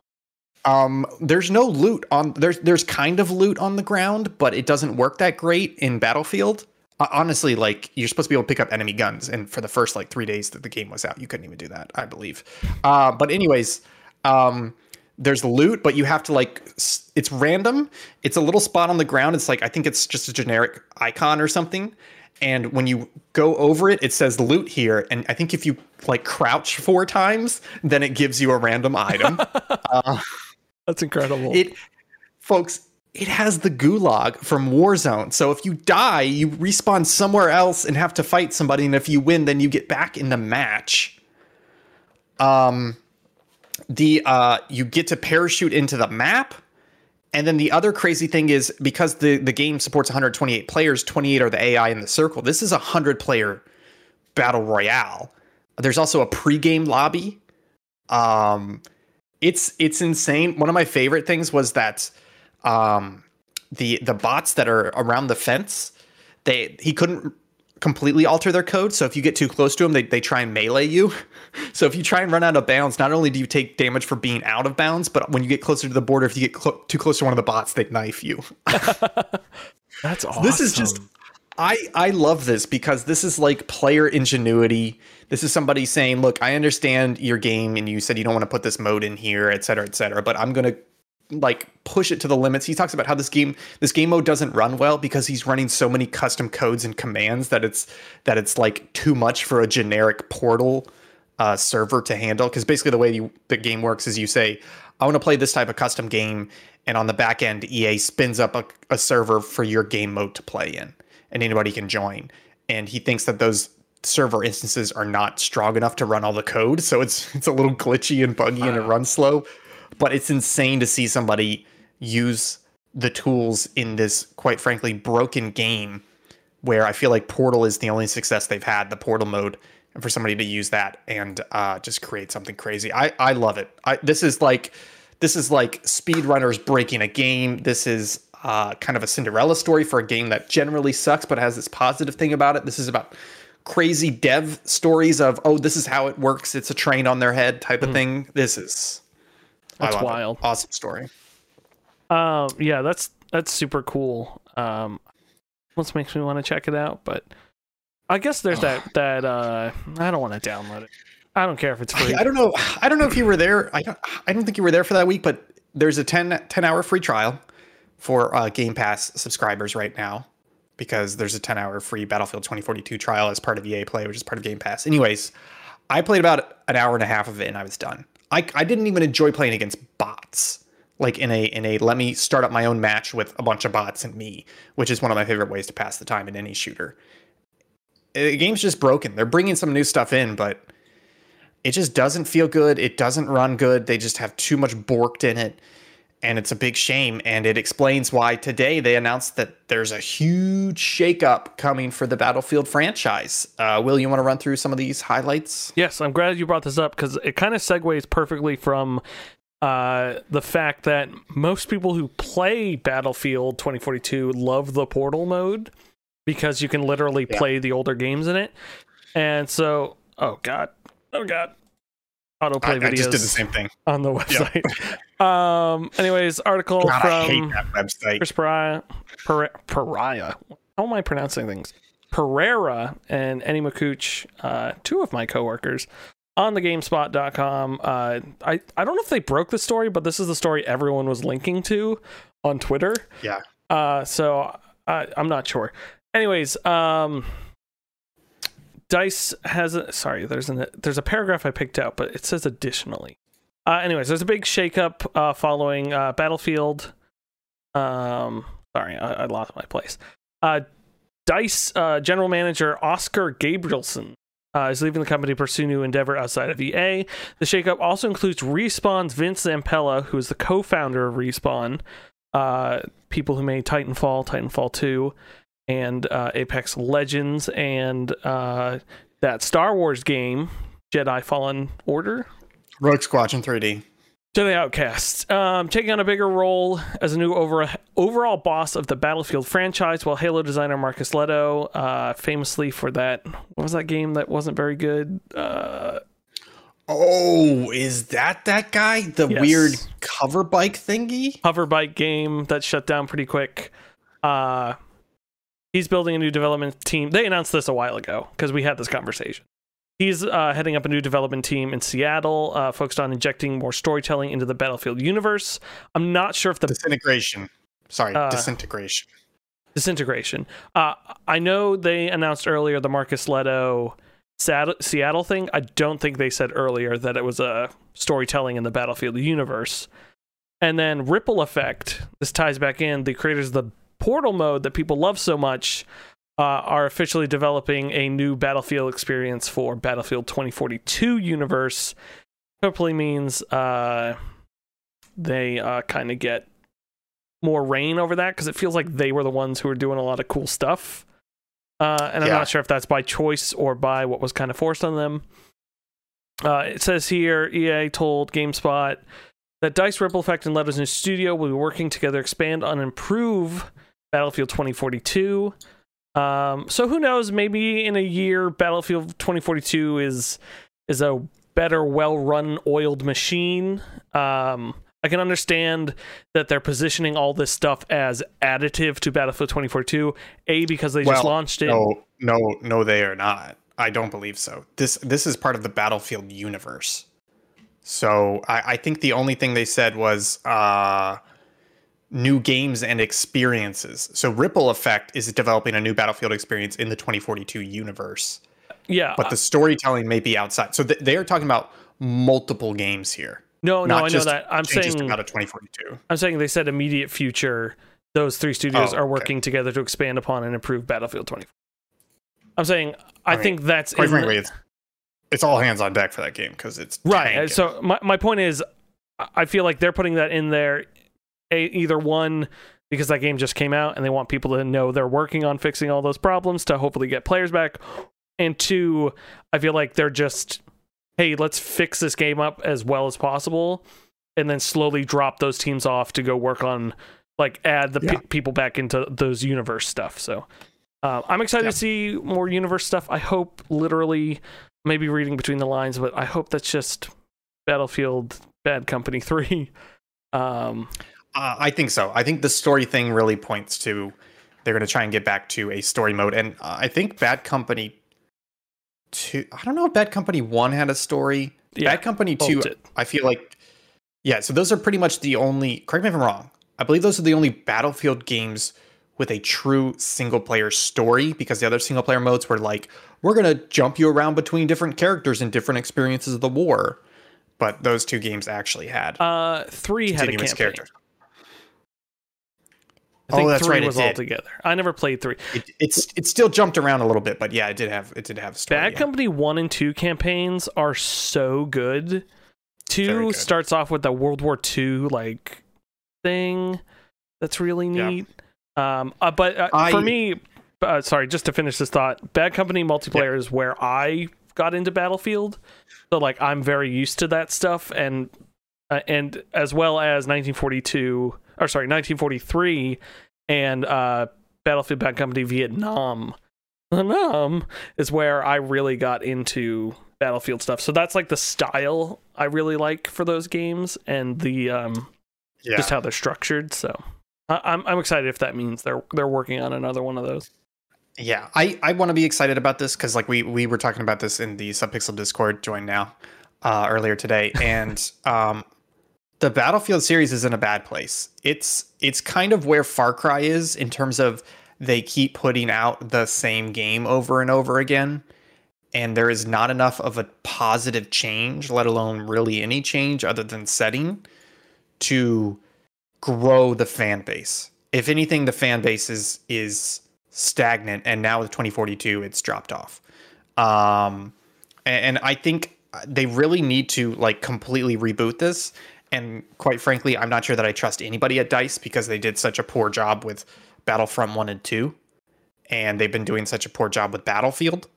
Um, there's no loot on there's there's kind of loot on the ground, but it doesn't work that great in Battlefield. Uh, honestly, like you're supposed to be able to pick up enemy guns, and for the first like three days that the game was out, you couldn't even do that, I believe. Uh, but anyways, um, there's loot, but you have to like it's random. It's a little spot on the ground. It's like I think it's just a generic icon or something. And when you go over it, it says loot here. And I think if you like crouch four times, then it gives you a random item. That's incredible. It, folks, it has the gulag from Warzone. So if you die, you respawn somewhere else and have to fight somebody, and if you win, then you get back in the match. Um, the uh, you get to parachute into the map, and then the other crazy thing is because the the game supports 128 players, 28 are the AI in the circle. This is a hundred player battle royale. There's also a pre-game lobby. Um, it's it's insane. One of my favorite things was that um, the the bots that are around the fence, they he couldn't completely alter their code. So if you get too close to them, they, they try and melee you. So if you try and run out of bounds, not only do you take damage for being out of bounds, but when you get closer to the border, if you get clo- too close to one of the bots, they knife you. that's awesome. This is just I I love this because this is like player ingenuity. This is somebody saying, "Look, I understand your game and you said you don't want to put this mode in here, et cetera, et cetera, but I'm going to like push it to the limits." He talks about how this game this game mode doesn't run well because he's running so many custom codes and commands that it's that it's like too much for a generic portal uh, server to handle. Because basically, the way you, the game works is you say, "I want to play this type of custom game," and on the back end, EA spins up a, a server for your game mode to play in, and anybody can join. And he thinks that those server instances are not strong enough to run all the code, so it's it's a little glitchy and buggy and it runs slow. But it's insane to see somebody use the tools in this, quite frankly, broken game where I feel like Portal is the only success they've had, the Portal mode, and for somebody to use that and uh, just create something crazy. I, I love it. I, this is like this is like speedrunners breaking a game. This is uh, kind of a Cinderella story for a game that generally sucks but has this positive thing about it. This is about crazy dev stories of oh this is how it works. It's a train on their head type of thing. This is That's love it. wild. Awesome story. Um, yeah, that's that's super cool. Um, almost makes me want to check it out, but I guess there's that that uh, I don't want to download it. I don't care if it's free. I don't know. I don't know if you were there. I don't. I don't think you were there for that week. But there's a 10, 10 hour free trial for uh, Game Pass subscribers right now because there's a ten hour free Battlefield 2042 trial as part of EA Play, which is part of Game Pass. Anyways, I played about an hour and a half of it and I was done. I I didn't even enjoy playing against bots. Like in a in a let me start up my own match with a bunch of bots and me, which is one of my favorite ways to pass the time in any shooter. Uh, The game's just broken. They're bringing some new stuff in, but it just doesn't feel good. It doesn't run good. They just have too much borked in it. And it's a big shame. And it explains why today they announced that there's a huge shakeup coming for the Battlefield franchise. Uh, Will, you want to run through some of these highlights? Yes, I'm glad you brought this up because it kind of segues perfectly from uh, the fact that most people who play Battlefield 2042 love the Portal mode because you can literally Yeah. play the older games in it. And so, oh god, oh god, autoplay I, videos I just did the same thing. on the website. um. Anyways, article God, I hate from that website. Chris Pariah, Pariah, Pariah. How am I pronouncing things? Pereira and Eddie Makuch, uh, two of my coworkers, on the GameSpot.com. Uh, I I don't know if they broke the story, but this is the story everyone was linking to on Twitter. Yeah. Uh, so I, I'm not sure. Anyways, um, Dice has a sorry. There's an there's a paragraph I picked out, but it says additionally. Uh, anyways, there's a big shakeup uh, following uh, Battlefield. Um, sorry, I, I lost my place. Uh, Dice uh, general manager Oskar Gabrielson uh, is leaving the company to pursue new endeavor outside of EA. The shakeup also includes Respawn's Vince Zampella, who is the co-founder of Respawn, uh, people who made Titanfall, Titanfall 2, and uh, Apex Legends, and uh, that Star Wars game, Jedi Fallen Order. Rogue Squadron 3D. Jedi Outcast, um, taking on a bigger role as a new over, overall boss of the Battlefield franchise, while Halo designer Marcus Lehto, uh, famously for that, what was that game that wasn't very good? Uh, Oh, is that that guy? The Yes. weird cover bike thingy? hover bike game that shut down pretty quick. Uh, he's building a new development team. They announced this a while ago because we had this conversation. He's uh, heading up a new development team in Seattle, uh, focused on injecting more storytelling into the Battlefield universe. I'm not sure if the Disintegration. Sorry, Uh, disintegration. disintegration. Uh, I know they announced earlier the Marcus Lehto Seattle thing. I don't think they said earlier that it was a storytelling in the Battlefield universe. And then Ripple Effect. This ties back in. The creators of the Portal mode that people love so much uh, are officially developing a new Battlefield experience for Battlefield 2042 universe. Hopefully means uh, they uh, kind of get more reign over that because it feels like they were the ones who were doing a lot of cool stuff. Uh, and I'm Yeah. not sure if that's by choice or by what was kind of forced on them. Uh, it says here EA told GameSpot that Dice Ripple Effect and Lehto's new studio will be working together to expand on improve Battlefield 2042. Um, so who knows? Maybe in a year, Battlefield 2042 is is a better, well-run, oiled machine. Um, I can understand that they're positioning all this stuff as additive to Battlefield 2042. A because they just launched it. No, no, no, they are not. I don't believe so. This this is part of the Battlefield universe. So I, I think the only thing they said was uh, new games and experiences. So Ripple Effect is developing a new Battlefield experience in the 2042 universe, yeah, but the storytelling may be outside. So th- they are talking about multiple games here. no, no, I know that. I'm saying out of 2042. I'm saying they said immediate future. Those three studios Oh, are okay. working together to expand upon and improve Battlefield 20. I'm saying I, I mean, think that's Quite in the- frankly, it's it's all hands on deck for that game because it's right. tanking. So my my point is, I feel like they're putting that in there. A, either one because that game just came out and they want people to know they're working on fixing all those problems to hopefully get players back, and two, I feel like they're just hey, let's fix this game up as well as possible, and then slowly drop those teams off to go work on like add the pe- Yeah. people back into those universe stuff. So uh, I'm excited Yeah. to see more universe stuff. I hope literally, maybe reading between the lines, but I hope that's just Battlefield Bad Company Three. Um, Uh, I think so. I think the story thing really points to they're going to try and get back to a story mode, and uh, I think Bad Company two. I don't know if Bad Company one had a story. Yeah, Bad Company two. did. I feel like yeah. So those are pretty much the only. Correct me if I'm wrong. I believe those are the only Battlefield games with a true single player story because the other single player modes were like we're going to jump you around between different characters and different experiences of the war. But those two games actually had uh, three had a campaign. characters. I think Oh, that's three right, was all together. I never played three. It, it's it still jumped around a little bit, but yeah, it did have it did have a story. Bad yeah. Company one and two campaigns are so good. Two good. starts off with the World War II like thing that's really Yeah. neat. Um, uh, but uh, I- for me, uh, sorry, just to finish this thought, Bad Company multiplayer is where I got into Battlefield. So like I'm very used to that stuff, and uh, and as well as 1942 or sorry 1943 and uh, Battlefield Bad Company Vietnam. Vietnam is where I really got into Battlefield stuff. So that's like the style I really like for those games and the um, Yeah. just how they're structured. So I- I'm I'm excited if that means they're they're working on another one of those. Yeah, I, I want to be excited about this because like we we were talking about this in the Subpixel Discord join now uh, earlier today, and um, the Battlefield series is in a bad place. It's it's kind of where Far Cry is in terms of they keep putting out the same game over and over again, and there is not enough of a positive change, let alone really any change other than setting, to grow the fan base. If anything, the fan base is is stagnant, and now with 2042, it's dropped off. Um, and, and I think they really need to like completely reboot this. And quite frankly, I'm not sure that I trust anybody at Dice because they did such a poor job with Battlefront 1 and 2. And they've been doing such a poor job with Battlefield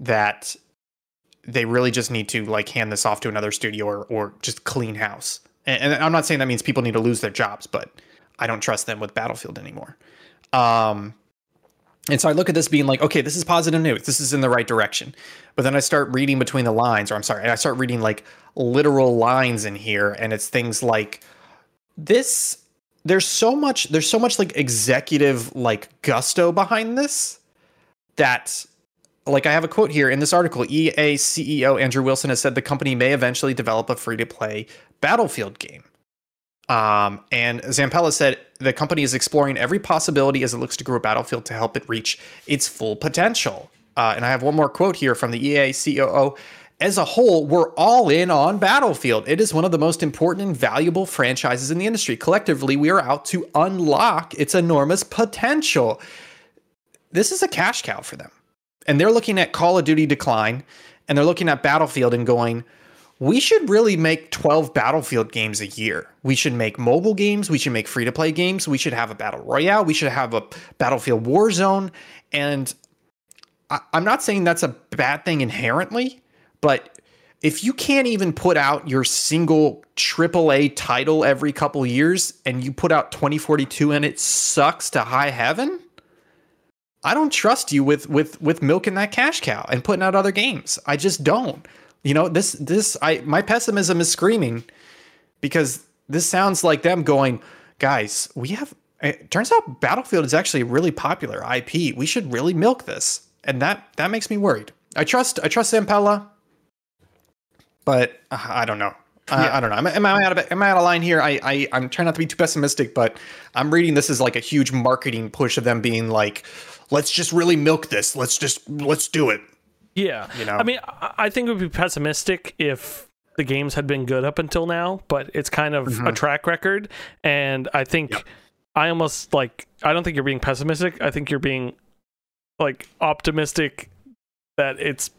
that they really just need to like hand this off to another studio or, or just clean house. And, and I'm not saying that means people need to lose their jobs, but I don't trust them with Battlefield anymore. Um, and so I look at this being like, okay, this is positive news. This is in the right direction. But then I start reading between the lines, or I'm sorry, I start reading like literal lines in here, and it's things like this. There's so much. There's so much like executive like gusto behind this that like I have a quote here in this article. EA CEO Andrew Wilson has said the company may eventually develop a free to play Battlefield game. Um, and Zampella said the company is exploring every possibility as it looks to grow Battlefield to help it reach its full potential. Uh, and I have one more quote here from the EA COO. As a whole, we're all in on Battlefield. It is one of the most important and valuable franchises in the industry. Collectively, we are out to unlock its enormous potential. This is a cash cow for them. And they're looking at Call of Duty decline and they're looking at Battlefield and going, we should really make 12 Battlefield games a year. We should make mobile games. We should make free to play games. We should have a Battle Royale. We should have a Battlefield Warzone. And I, am not saying that's a bad thing inherently, but if you can't even put out your single AAA title every couple years and you put out 2042 and it sucks to high heaven, I don't trust you with with with milking that cash cow and putting out other games. I just don't. You know, this this I my pessimism is screaming because this sounds like them going, guys, we have it turns out Battlefield is actually a really popular IP. We should really milk this. And that that makes me worried. I trust I trust Zampella, but uh, I don't know. I, I, don't know. Am, am, I out of am I out of line here? I, I I'm trying not to be too pessimistic, but I'm reading this as like a huge marketing push of them being like, let's just really milk this. Let's just let's do it. Yeah, you know. I mean, I think it would be pessimistic if the games had been good up until now, but it's kind of mm-hmm. a track record, and I think yep. I almost like I don't think you're being pessimistic. I think you're being like optimistic that it's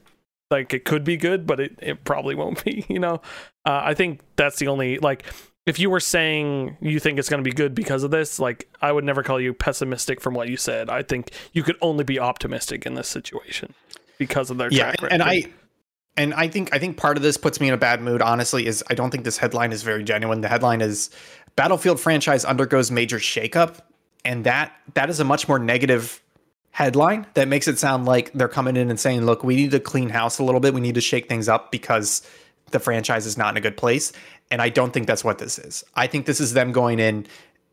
like it could be good, but it, it probably won't be. You know, uh, I think that's the only like if you were saying you think it's going to be good because of this, like I would never call you pessimistic from what you said. I think you could only be optimistic in this situation because of their yeah, track record. And I and I think I think part of this puts me in a bad mood. Honestly, is I don't think this headline is very genuine. The headline is Battlefield franchise undergoes major shakeup, and that that is a much more negative headline that makes it sound like they're coming in and saying, "Look, we need to clean house a little bit. We need to shake things up because the franchise is not in a good place." And I don't think that's what this is. I think this is them going in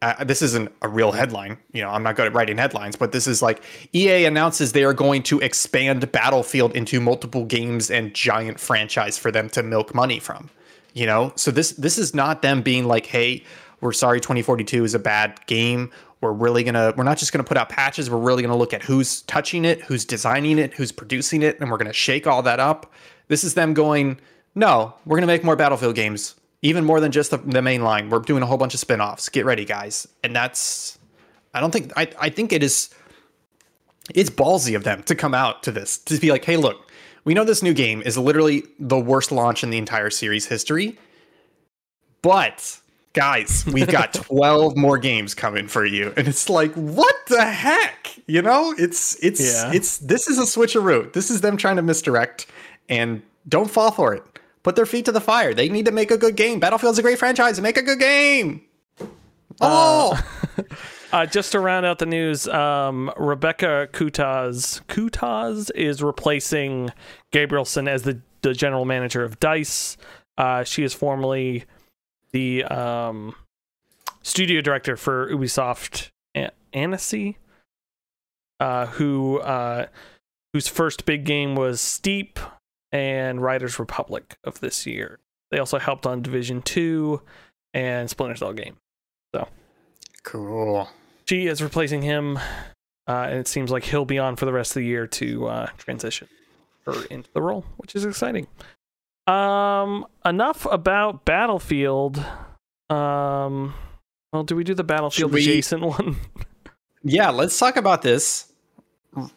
uh, this isn't a real headline. You know, I'm not good at writing headlines, but this is like EA announces they are going to expand Battlefield into multiple games and giant franchise for them to milk money from. You know, so this this is not them being like, "Hey, we're sorry 2042 is a bad game. We're really to we're not just to put out patches, we're really to look at who's touching it, who's designing it, who's producing it, and we're to shake all that up." This is them going, "No, we're to make more Battlefield games even more than just the, the main line. We're doing a whole bunch of spin-offs. Get ready, guys. And that's I don't think I, I think it is it's ballsy of them to come out to this, to be like, hey, look, we know this new game is literally the worst launch in the entire series history. But guys, we've got 12 more games coming for you. And it's like, what the heck? You know, it's it's yeah. it's this is a switcheroo. This is them trying to misdirect and don't fall for it put their feet to the fire. They need to make a good game. Battlefield's a great franchise. Make a good game. Oh. Uh, uh, just to round out the news, um, Rebecka Coutaz Coutaz is replacing Gabrielson as the, the general manager of Dice. Uh, she is formerly the um, studio director for Ubisoft Annecy, uh, who uh, whose first big game was Steep, and Riders Republic of this year. They also helped on Division 2 and Splinter Cell game. So cool. She is replacing him, uh, and it seems like he'll be on for the rest of the year to uh, transition her into the role, which is exciting. Um, enough about Battlefield. Um, well, do we do the Battlefield we... adjacent one? yeah, let's talk about this.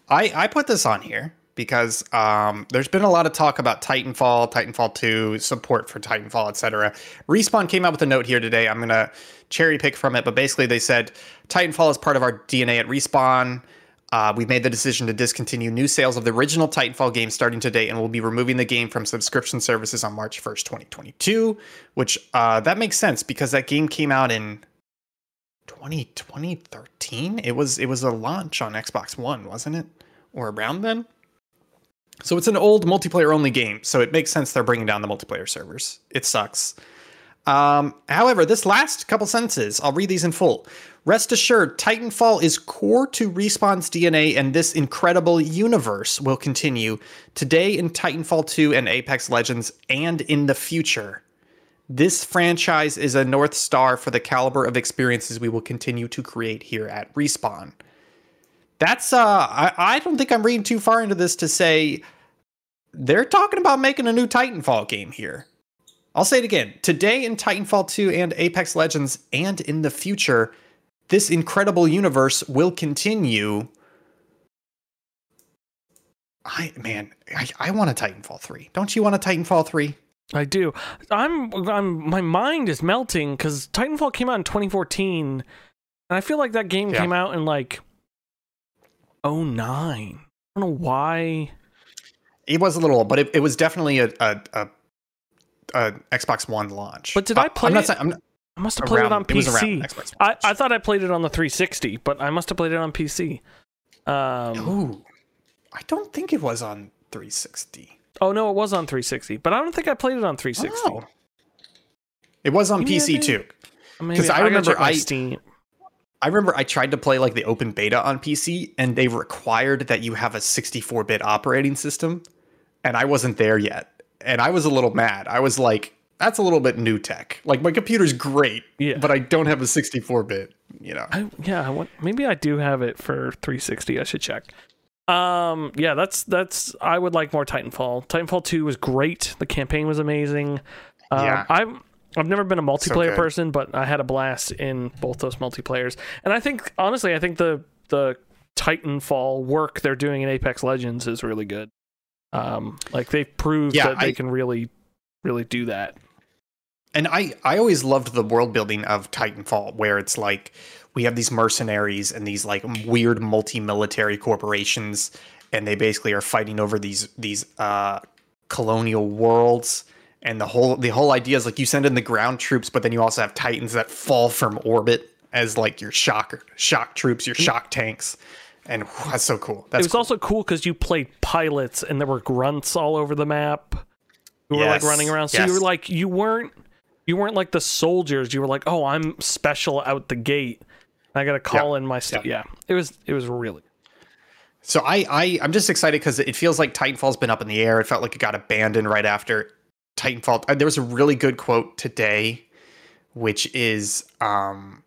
I I put this on here because um, there's been a lot of talk about Titanfall, Titanfall 2, support for Titanfall, etc. Respawn came out with a note here today. I'm gonna cherry pick from it, but basically they said Titanfall is part of our DNA at Respawn. Uh, we made the decision to discontinue new sales of the original Titanfall game starting today, and we'll be removing the game from subscription services on March 1st, 2022. Which uh, that makes sense because that game came out in 20, 2013. It was it was a launch on Xbox One, wasn't it, or around then? So it's an old multiplayer only game, so it makes sense they're bringing down the multiplayer servers. It sucks. Um, however, this last couple sentences, I'll read these in full. Rest assured, Titanfall is core to Respawn's DNA, and this incredible universe will continue today in Titanfall 2 and Apex Legends and in the future. This franchise is a North Star for the caliber of experiences we will continue to create here at Respawn. That's, uh, I, I don't think I'm reading too far into this to say they're talking about making a new Titanfall game here. I'll say it again. Today in Titanfall 2 and Apex Legends and in the future, this incredible universe will continue. I man, I, I want a Titanfall 3. Don't you want a Titanfall 3? I do. I'm I'm my mind is melting cuz Titanfall came out in 2014 and I feel like that game Yeah. came out in like 09. I don't know why. It was a little, old, but it, it was definitely a, a, a, a Xbox One launch. But did I play I'm not it- I'm not, I must have played it around- on it around PC. Xbox I. I thought I played it on the 360, but I must have played it on PC. Um, Ooh, I don't think it was on 360. oh no, it was on 360, but I don't think I played it on 360. Oh. It was on Maybe PC too. Maybe 'Cause I gotta remember I- Steam. I remember I tried to play like the open beta on PC and they required that you have a 64 bit operating system. And I wasn't there yet. And I was a little mad. I was like, that's a little bit new tech. Like my computer's great, Yeah. but I don't have a 64 bit, you know. I, yeah, I want, maybe I do have it for 360. I should check. Um, yeah, that's that's. I would like more Titanfall. Titanfall 2 was great. The campaign was amazing. Um, Yeah. I've I've never been a multiplayer person, but I had a blast in both those multiplayers. And I think honestly, I think the the Titanfall work they're doing in Apex Legends is really good. Um, like they've proved Yeah, that they can really really do that. And I, I always loved the world building of Titanfall, where it's like we have these mercenaries and these like weird multi-military corporations, and they basically are fighting over these these uh, colonial worlds. And the whole the whole idea is like you send in the ground troops, but then you also have Titans that fall from orbit as like your shock shock troops, your mm. shock tanks, and whew, that's so cool. That's it was also cool because you played pilots and there were grunts all over the map who were like running around. So yes. you were like you weren't you weren't like the soldiers. You were like, oh, I'm special out the gate. I gotta call in my st-. yeah. It was it was really So I, I I'm just excited because it feels like Titanfall's been up in the air. It felt like it got abandoned right after Titanfall. uh, There was a really good quote today, which is um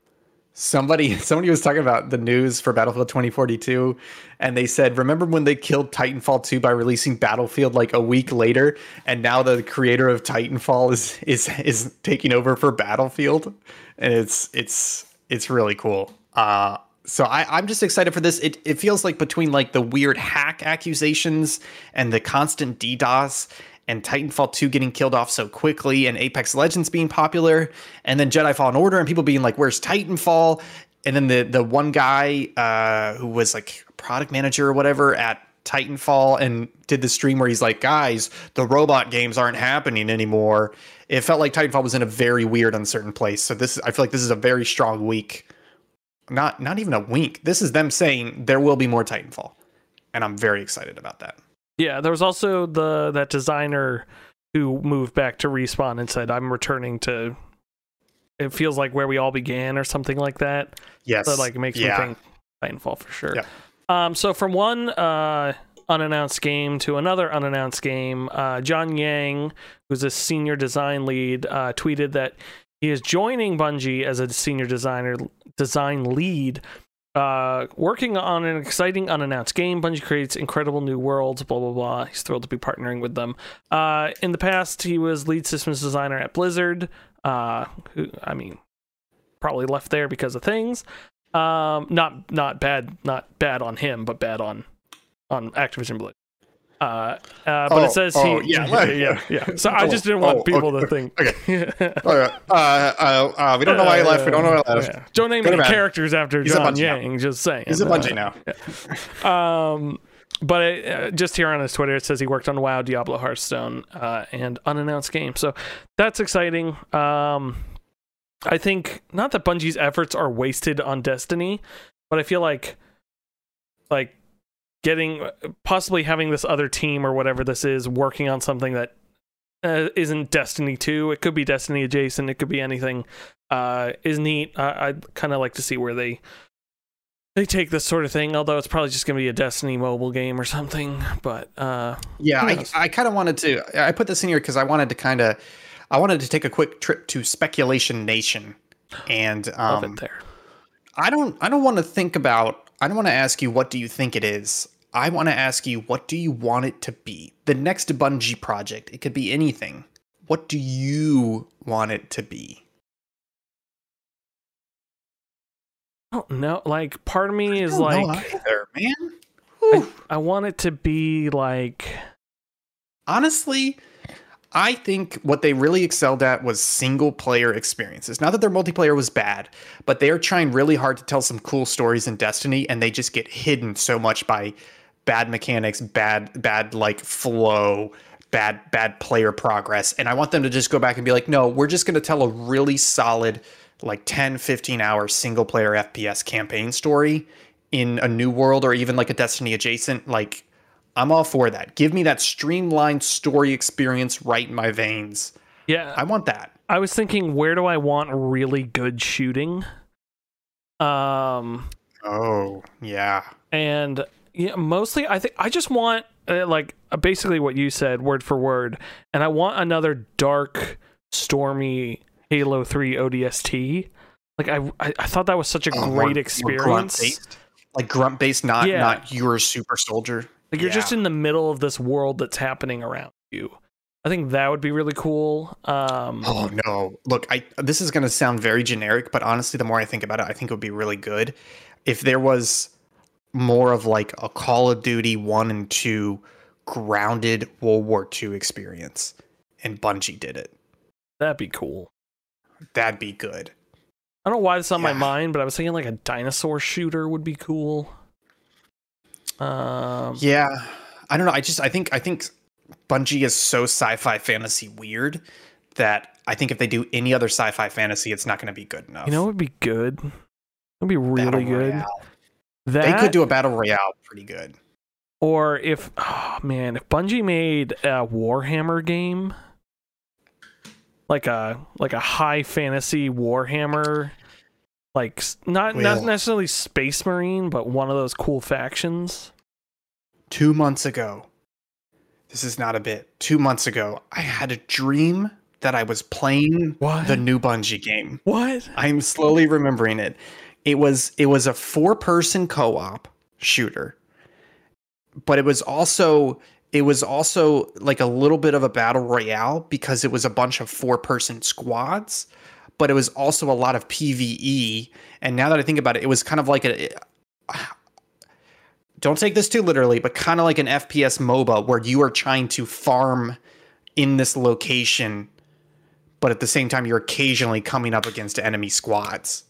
somebody somebody was talking about the news for Battlefield 2042, and they said, "Remember when they killed Titanfall 2 by releasing Battlefield like a week later, and now the creator of Titanfall is is is taking over for Battlefield, and it's it's it's really cool." Uh, so I, I'm just excited for this. It it feels like between like the weird hack accusations and the constant DDoS and Titanfall 2 getting killed off so quickly and Apex Legends being popular and then Jedi Fallen Order and people being like, where's Titanfall? And then the the one guy uh, who was like product manager or whatever at Titanfall and did the stream where he's like, guys, the robot games aren't happening anymore. It felt like Titanfall was in a very weird, uncertain place. So this I feel like this is a very strong week not not even a wink. This is them saying there will be more Titanfall, and I'm very excited about that. Yeah. There was also the that designer who moved back to respawn and said, I'm returning to. It feels like where we all began, or something like that. Yes, So like it makes yeah. me think Titanfall for sure. Yeah. Um, so from one uh, unannounced game to another unannounced game, uh, John Yang, who's a senior design lead, uh, tweeted that he is joining Bungie as a senior designer design lead. Uh, working on an exciting unannounced game. Bungie creates incredible new worlds, blah, blah, blah. He's thrilled to be partnering with them. Uh, in the past, he was lead systems designer at Blizzard. Uh, who, I mean, probably left there because of things. Um, not not bad, not bad on him, but bad on on Activision Blizzard. Uh, uh, but it Oh, says oh, he, yeah, yeah, yeah, So I Oh, just didn't want oh, people to okay, think. All right. Uh, uh, uh, we don't know why he left. We don't know why he left. Yeah. Don't name any characters after He's John Bungie now. Yang. Just saying. He's a Uh, Bungie now. Um, but it, uh, just here on his Twitter, it says he worked on WoW, Diablo, Hearthstone, uh, and unannounced games. So that's exciting. Um, I think not that Bungie's efforts are wasted on Destiny, but I feel like, like getting possibly having this other team or whatever this is working on something that uh, isn't Destiny 2. It could be Destiny adjacent. It could be anything. Uh, is neat. I, I'd kind of like to see where they they take this sort of thing. Although it's probably just going to be a Destiny mobile game or something. But uh, Yeah, I. I kind of wanted to. I put this in here because I wanted to kind of, I wanted to take a quick trip to Speculation Nation, and love um, it there. I don't, I don't want to think about. I don't want to ask you what do you think it is. I want to ask you what do you want it to be. The next Bungie project. It could be anything. What do you want it to be? I don't know. Like part of me is like either, man. I, I want it to be like honestly, I think what they really excelled at was single player experiences. Not that their multiplayer was bad, but they are trying really hard to tell some cool stories in Destiny, and they just get hidden so much by bad mechanics, bad bad like flow, bad bad player progress. And I want them to just go back and be like, no, we're just going to tell a really solid like 10 15 hour single player FPS campaign story in a new world or even like a Destiny adjacent like I'm all for that. Give me that streamlined story experience right in my veins. yeah. I want that. I was thinking, where do I want really good shooting? Um, Oh, yeah. and yeah, mostly I think I just want uh, like uh, basically what you said, word for word, and I want another dark, stormy Halo Three ODST. Like I, I, I thought that was such a Oh, great more experience. grunt-based. Like grunt based, not Yeah. not your super soldier. Like you're just in the middle of this world that's happening around you. I think that would be really cool. Um, Oh no! Look, I this is gonna sound very generic, but honestly, the more I think about it, I think it would be really good if there was more of like a Call of Duty one and two grounded World War II experience, and Bungie did it. that'd be cool. That'd be good. I don't know why it's on my mind, but I was thinking like a dinosaur shooter would be cool. Um, Yeah, I don't know. I just I think I think Bungie is so sci-fi fantasy weird that I think if they do any other sci-fi fantasy, it's not going to be good enough. you know, it would be good. It'd be really Battle good. Royale. That They could do a battle royale pretty good. or if oh man, if Bungie made a Warhammer game, like a like a high fantasy Warhammer, like not not necessarily Space Marine, but one of those cool factions. Two months ago, this is not a bit. Two months ago, I had a dream that I was playing What? the new Bungie game. What? I'm slowly remembering it. It was it was a four person co-op shooter. But it was also it was also like a little bit of a battle royale because it was a bunch of four person squads, but it was also a lot of PvE. And now that I think about it, it was kind of like a don't take this too literally, but kind of like an FPS MOBA where you are trying to farm in this location, but at the same time you're occasionally coming up against enemy squads.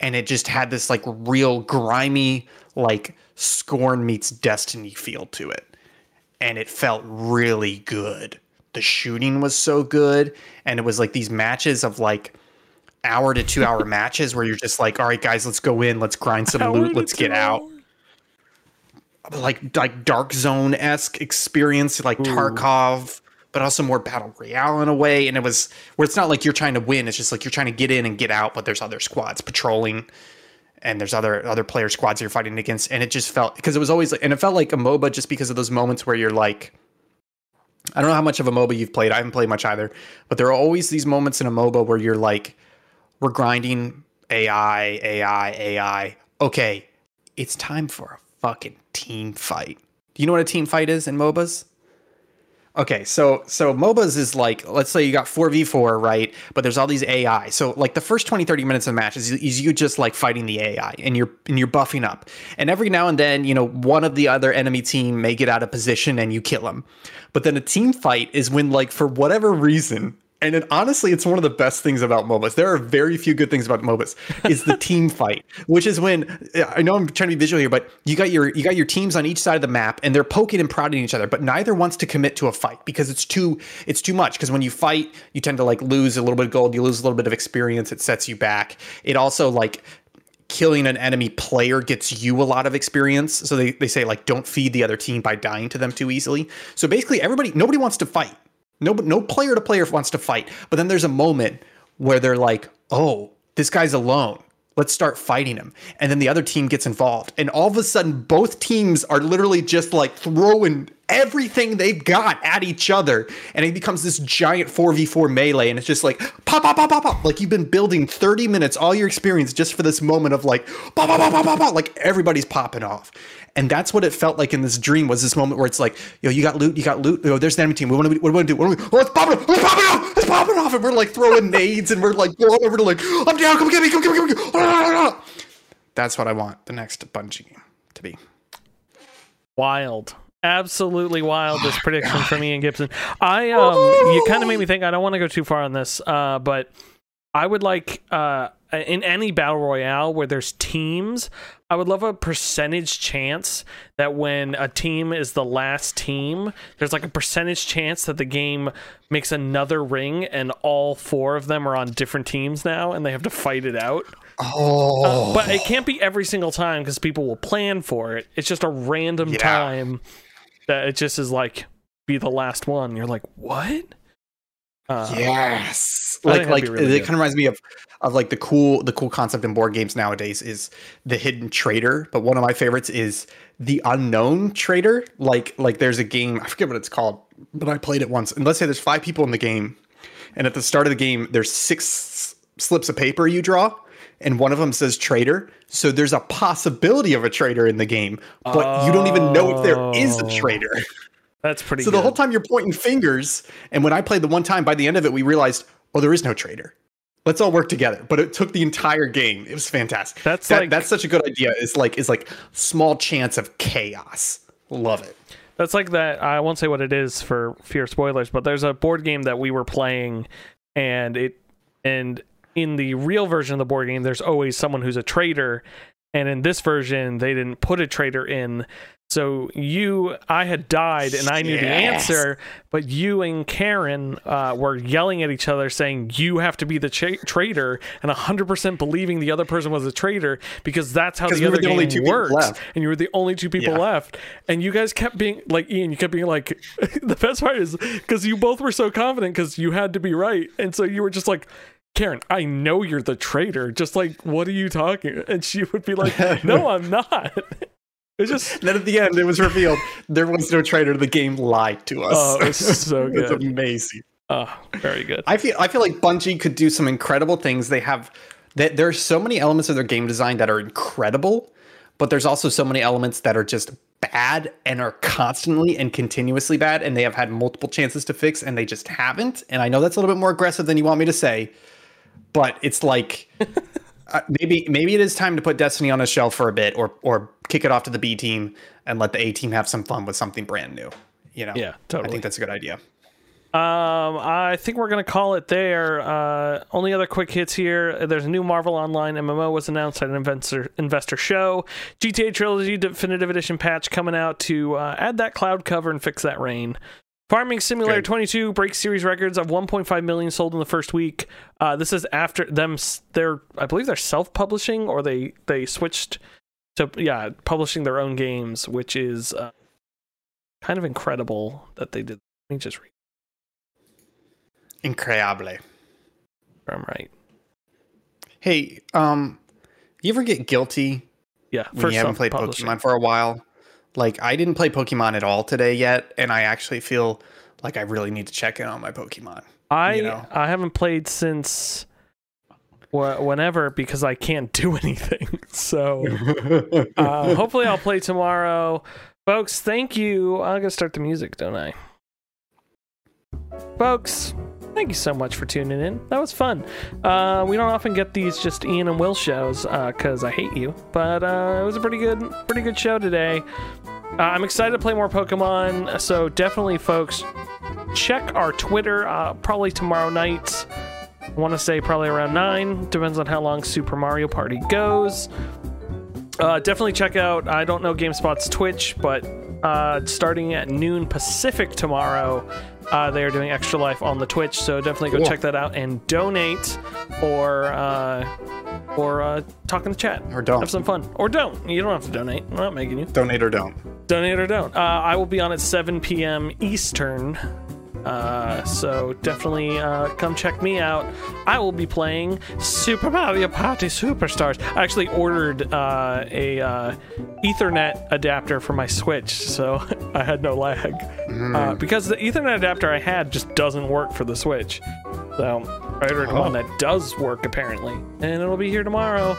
And it just had this like real grimy, like scorn meets destiny feel to it. And it felt really good. The shooting was so good. And it was like these matches of like hour to two hour matches where you're just like, all right, guys, let's go in, let's grind some loot, let's get out like like dark zone esque experience, like Tarkov, but also more battle royale in a way. And it was where it's not like you're trying to win; it's just like you're trying to get in and get out. But there's other squads patrolling, and there's other other player squads you're fighting against. And it just felt because it was always and it felt like a MOBA just because of those moments where you're like. I don't know how much of a MOBA you've played. I haven't played much either. But there are always these moments in a MOBA where you're like, we're grinding AI, AI, AI. Okay, it's time for a fucking team fight. Do you know what a team fight is in MOBAs? Okay, so so MOBAs is like let's say you got 4v4, right? But there's all these AI. So like the first 20 30 minutes of the match is, is you just like fighting the AI and you're and you're buffing up. And every now and then, you know, one of the other enemy team may get out of position and you kill them. But then a team fight is when like for whatever reason and it, honestly, it's one of the best things about MOBAs. There are very few good things about MOBAs. Is the team fight, which is when I know I'm trying to be visual here, but you got your you got your teams on each side of the map, and they're poking and prodding each other, but neither wants to commit to a fight because it's too it's too much. Because when you fight, you tend to like lose a little bit of gold, you lose a little bit of experience. It sets you back. It also like killing an enemy player gets you a lot of experience. So they, they say like don't feed the other team by dying to them too easily. So basically everybody nobody wants to fight. No, no player to player wants to fight. But then there's a moment where they're like, oh, this guy's alone. Let's start fighting him. And then the other team gets involved. And all of a sudden, both teams are literally just like throwing everything they've got at each other. And it becomes this giant 4v4 melee. And it's just like pop, pop, pop, pop, pop. Like you've been building 30 minutes, all your experience just for this moment of like pop, pop, pop, pop, pop, pop. Like everybody's popping off. And that's what it felt like in this dream was this moment where it's like, yo, you got loot, you got loot. Yo, there's an enemy team. We want to, what do we want to do? What do we, oh, it's popping off, it's popping off, off. And we're like throwing nades and we're like going over to like, I'm down, come get me, come get me, come get me. That's what I want the next Bungie game to be. Wild. Absolutely wild this prediction from Ian Gibson. I um you kind of made me think I don't want to go too far on this, uh, but I would like uh in any battle royale where there's teams, I would love a percentage chance that when a team is the last team, there's like a percentage chance that the game makes another ring and all four of them are on different teams now and they have to fight it out. Oh, Uh, but it can't be every single time because people will plan for it. It's just a random Yeah. time that it just is like be the last one. You're like, what? Uh, yes. Like like really it good. kind of reminds me of of like the cool the cool concept in board games nowadays is the hidden traitor. But one of my favorites is the unknown traitor. Like like there's a game I forget what it's called, but I played it once. And let's say there's five people in the game, and at the start of the game there's six slips of paper you draw. And one of them says traitor. So there's a possibility of a traitor in the game, but you don't even know if there is a Oh. traitor. That's pretty good. So good. the whole time you're pointing fingers, and when I played the one time, by the end of it, we realized, oh, there is no traitor. Let's all work together. But it took the entire game. It was fantastic. That's That- like- that's such a good idea. It's like is like small chance of chaos. Love it. That's like that. I won't say what it is for fear of spoilers, but there's a board game that we were playing, and it and in the real version of the board game, there's always someone who's a traitor, and in this version, they didn't put a traitor in. So you, I had died, and I knew the answer, but you and Karen uh, were yelling at each other, saying you have to be the tra- traitor, and 100% believing the other person was a traitor because that's how the we other the game works. And you were the only two people Yeah. left, and you guys kept being like Ian. You kept being like, the best part is because you both were so confident because you had to be right, and so you were just like. Karen, I know you're the traitor. Just like, what are you talking? And she would be like, No, I'm not. It's just then at the end, it was revealed there was no traitor. The game lied to us. Oh, it's so it's good. amazing. oh, very good. I feel I feel like Bungie could do some incredible things. They have that there's so many elements of their game design that are incredible, but there's also so many elements that are just bad and are constantly and continuously bad and they have had multiple chances to fix and they just haven't. And I know that's a little bit more aggressive than you want me to say, but it's like uh, maybe maybe it is time to put Destiny on a shelf for a bit or or kick it off to the B team and let the A team have some fun with something brand new. You know? Yeah, totally. I think that's a good idea. Um, I think we're gonna call it there. Uh, only other quick hits here. There's a new Marvel Online MMO was announced at an investor investor show. GTA Trilogy Definitive Edition patch coming out to uh, add that cloud cover and fix that rain. Farming Simulator Good. 22 breaks series records of 1.5 million sold in the first week. Uh, this is after them. They're I believe they're self-publishing or they they switched to yeah publishing their own games, which is uh, kind of incredible that they did. Let me just read. Incredible. if I'm right. Hey, um, you ever get guilty Yeah, when you haven't played self-publishing. Pokemon for a while? Like, I didn't play Pokemon at all today yet, and I actually feel like I really need to check in on my Pokemon. I you know. I haven't played since wh- whenever because I can't do anything. So uh, hopefully I'll play tomorrow, folks. Thank you. I'm gonna start the music, don't I? folks, thank you so much for tuning in. That was fun. Uh, we don't often get these just Ian and Will shows because I hate you, but uh, it was a pretty good, pretty good show today. Uh, I'm excited to play more Pokemon, so definitely, folks, check our Twitter uh, probably tomorrow night. I want to say probably around 9. Depends on how long Super Mario Party goes. Uh, definitely check out, I don't know GameSpot's Twitch, but uh, starting at noon Pacific tomorrow, uh, they are doing Extra Life on the Twitch. So definitely go Cool. check that out and donate or uh, or uh, talk in the chat. Or don't. Have some fun. Or don't. You don't have to donate. I'm not making you. Donate or don't. Donate or don't. Uh, I will be on at 7 p.m. Eastern. Uh, so definitely uh, come check me out. I will be playing Super Mario Party Superstars. I actually ordered uh, a uh, Ethernet adapter for my Switch, so I had no lag uh, because the Ethernet adapter I had just doesn't work for the Switch. So I ordered one that does work apparently, and it'll be here tomorrow.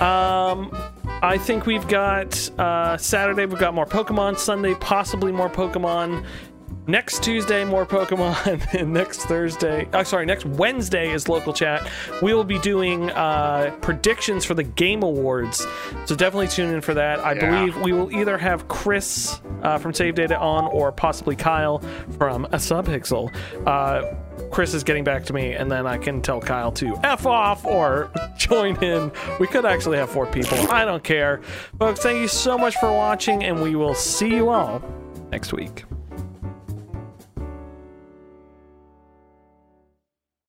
Um, I think we've got uh, Saturday. We've got more Pokemon. Sunday, possibly more Pokemon. Next Tuesday, more Pokemon. and next Thursday, oh, sorry, next Wednesday is local chat. We will be doing uh, predictions for the Game Awards. So definitely tune in for that. I Yeah. believe we will either have Chris uh, from Save Data on or possibly Kyle from a Subpixel. Uh, Chris is getting back to me, and then I can tell Kyle to F off or join in. We could actually have four people. I don't care. Folks, thank you so much for watching, and we will see you all next week.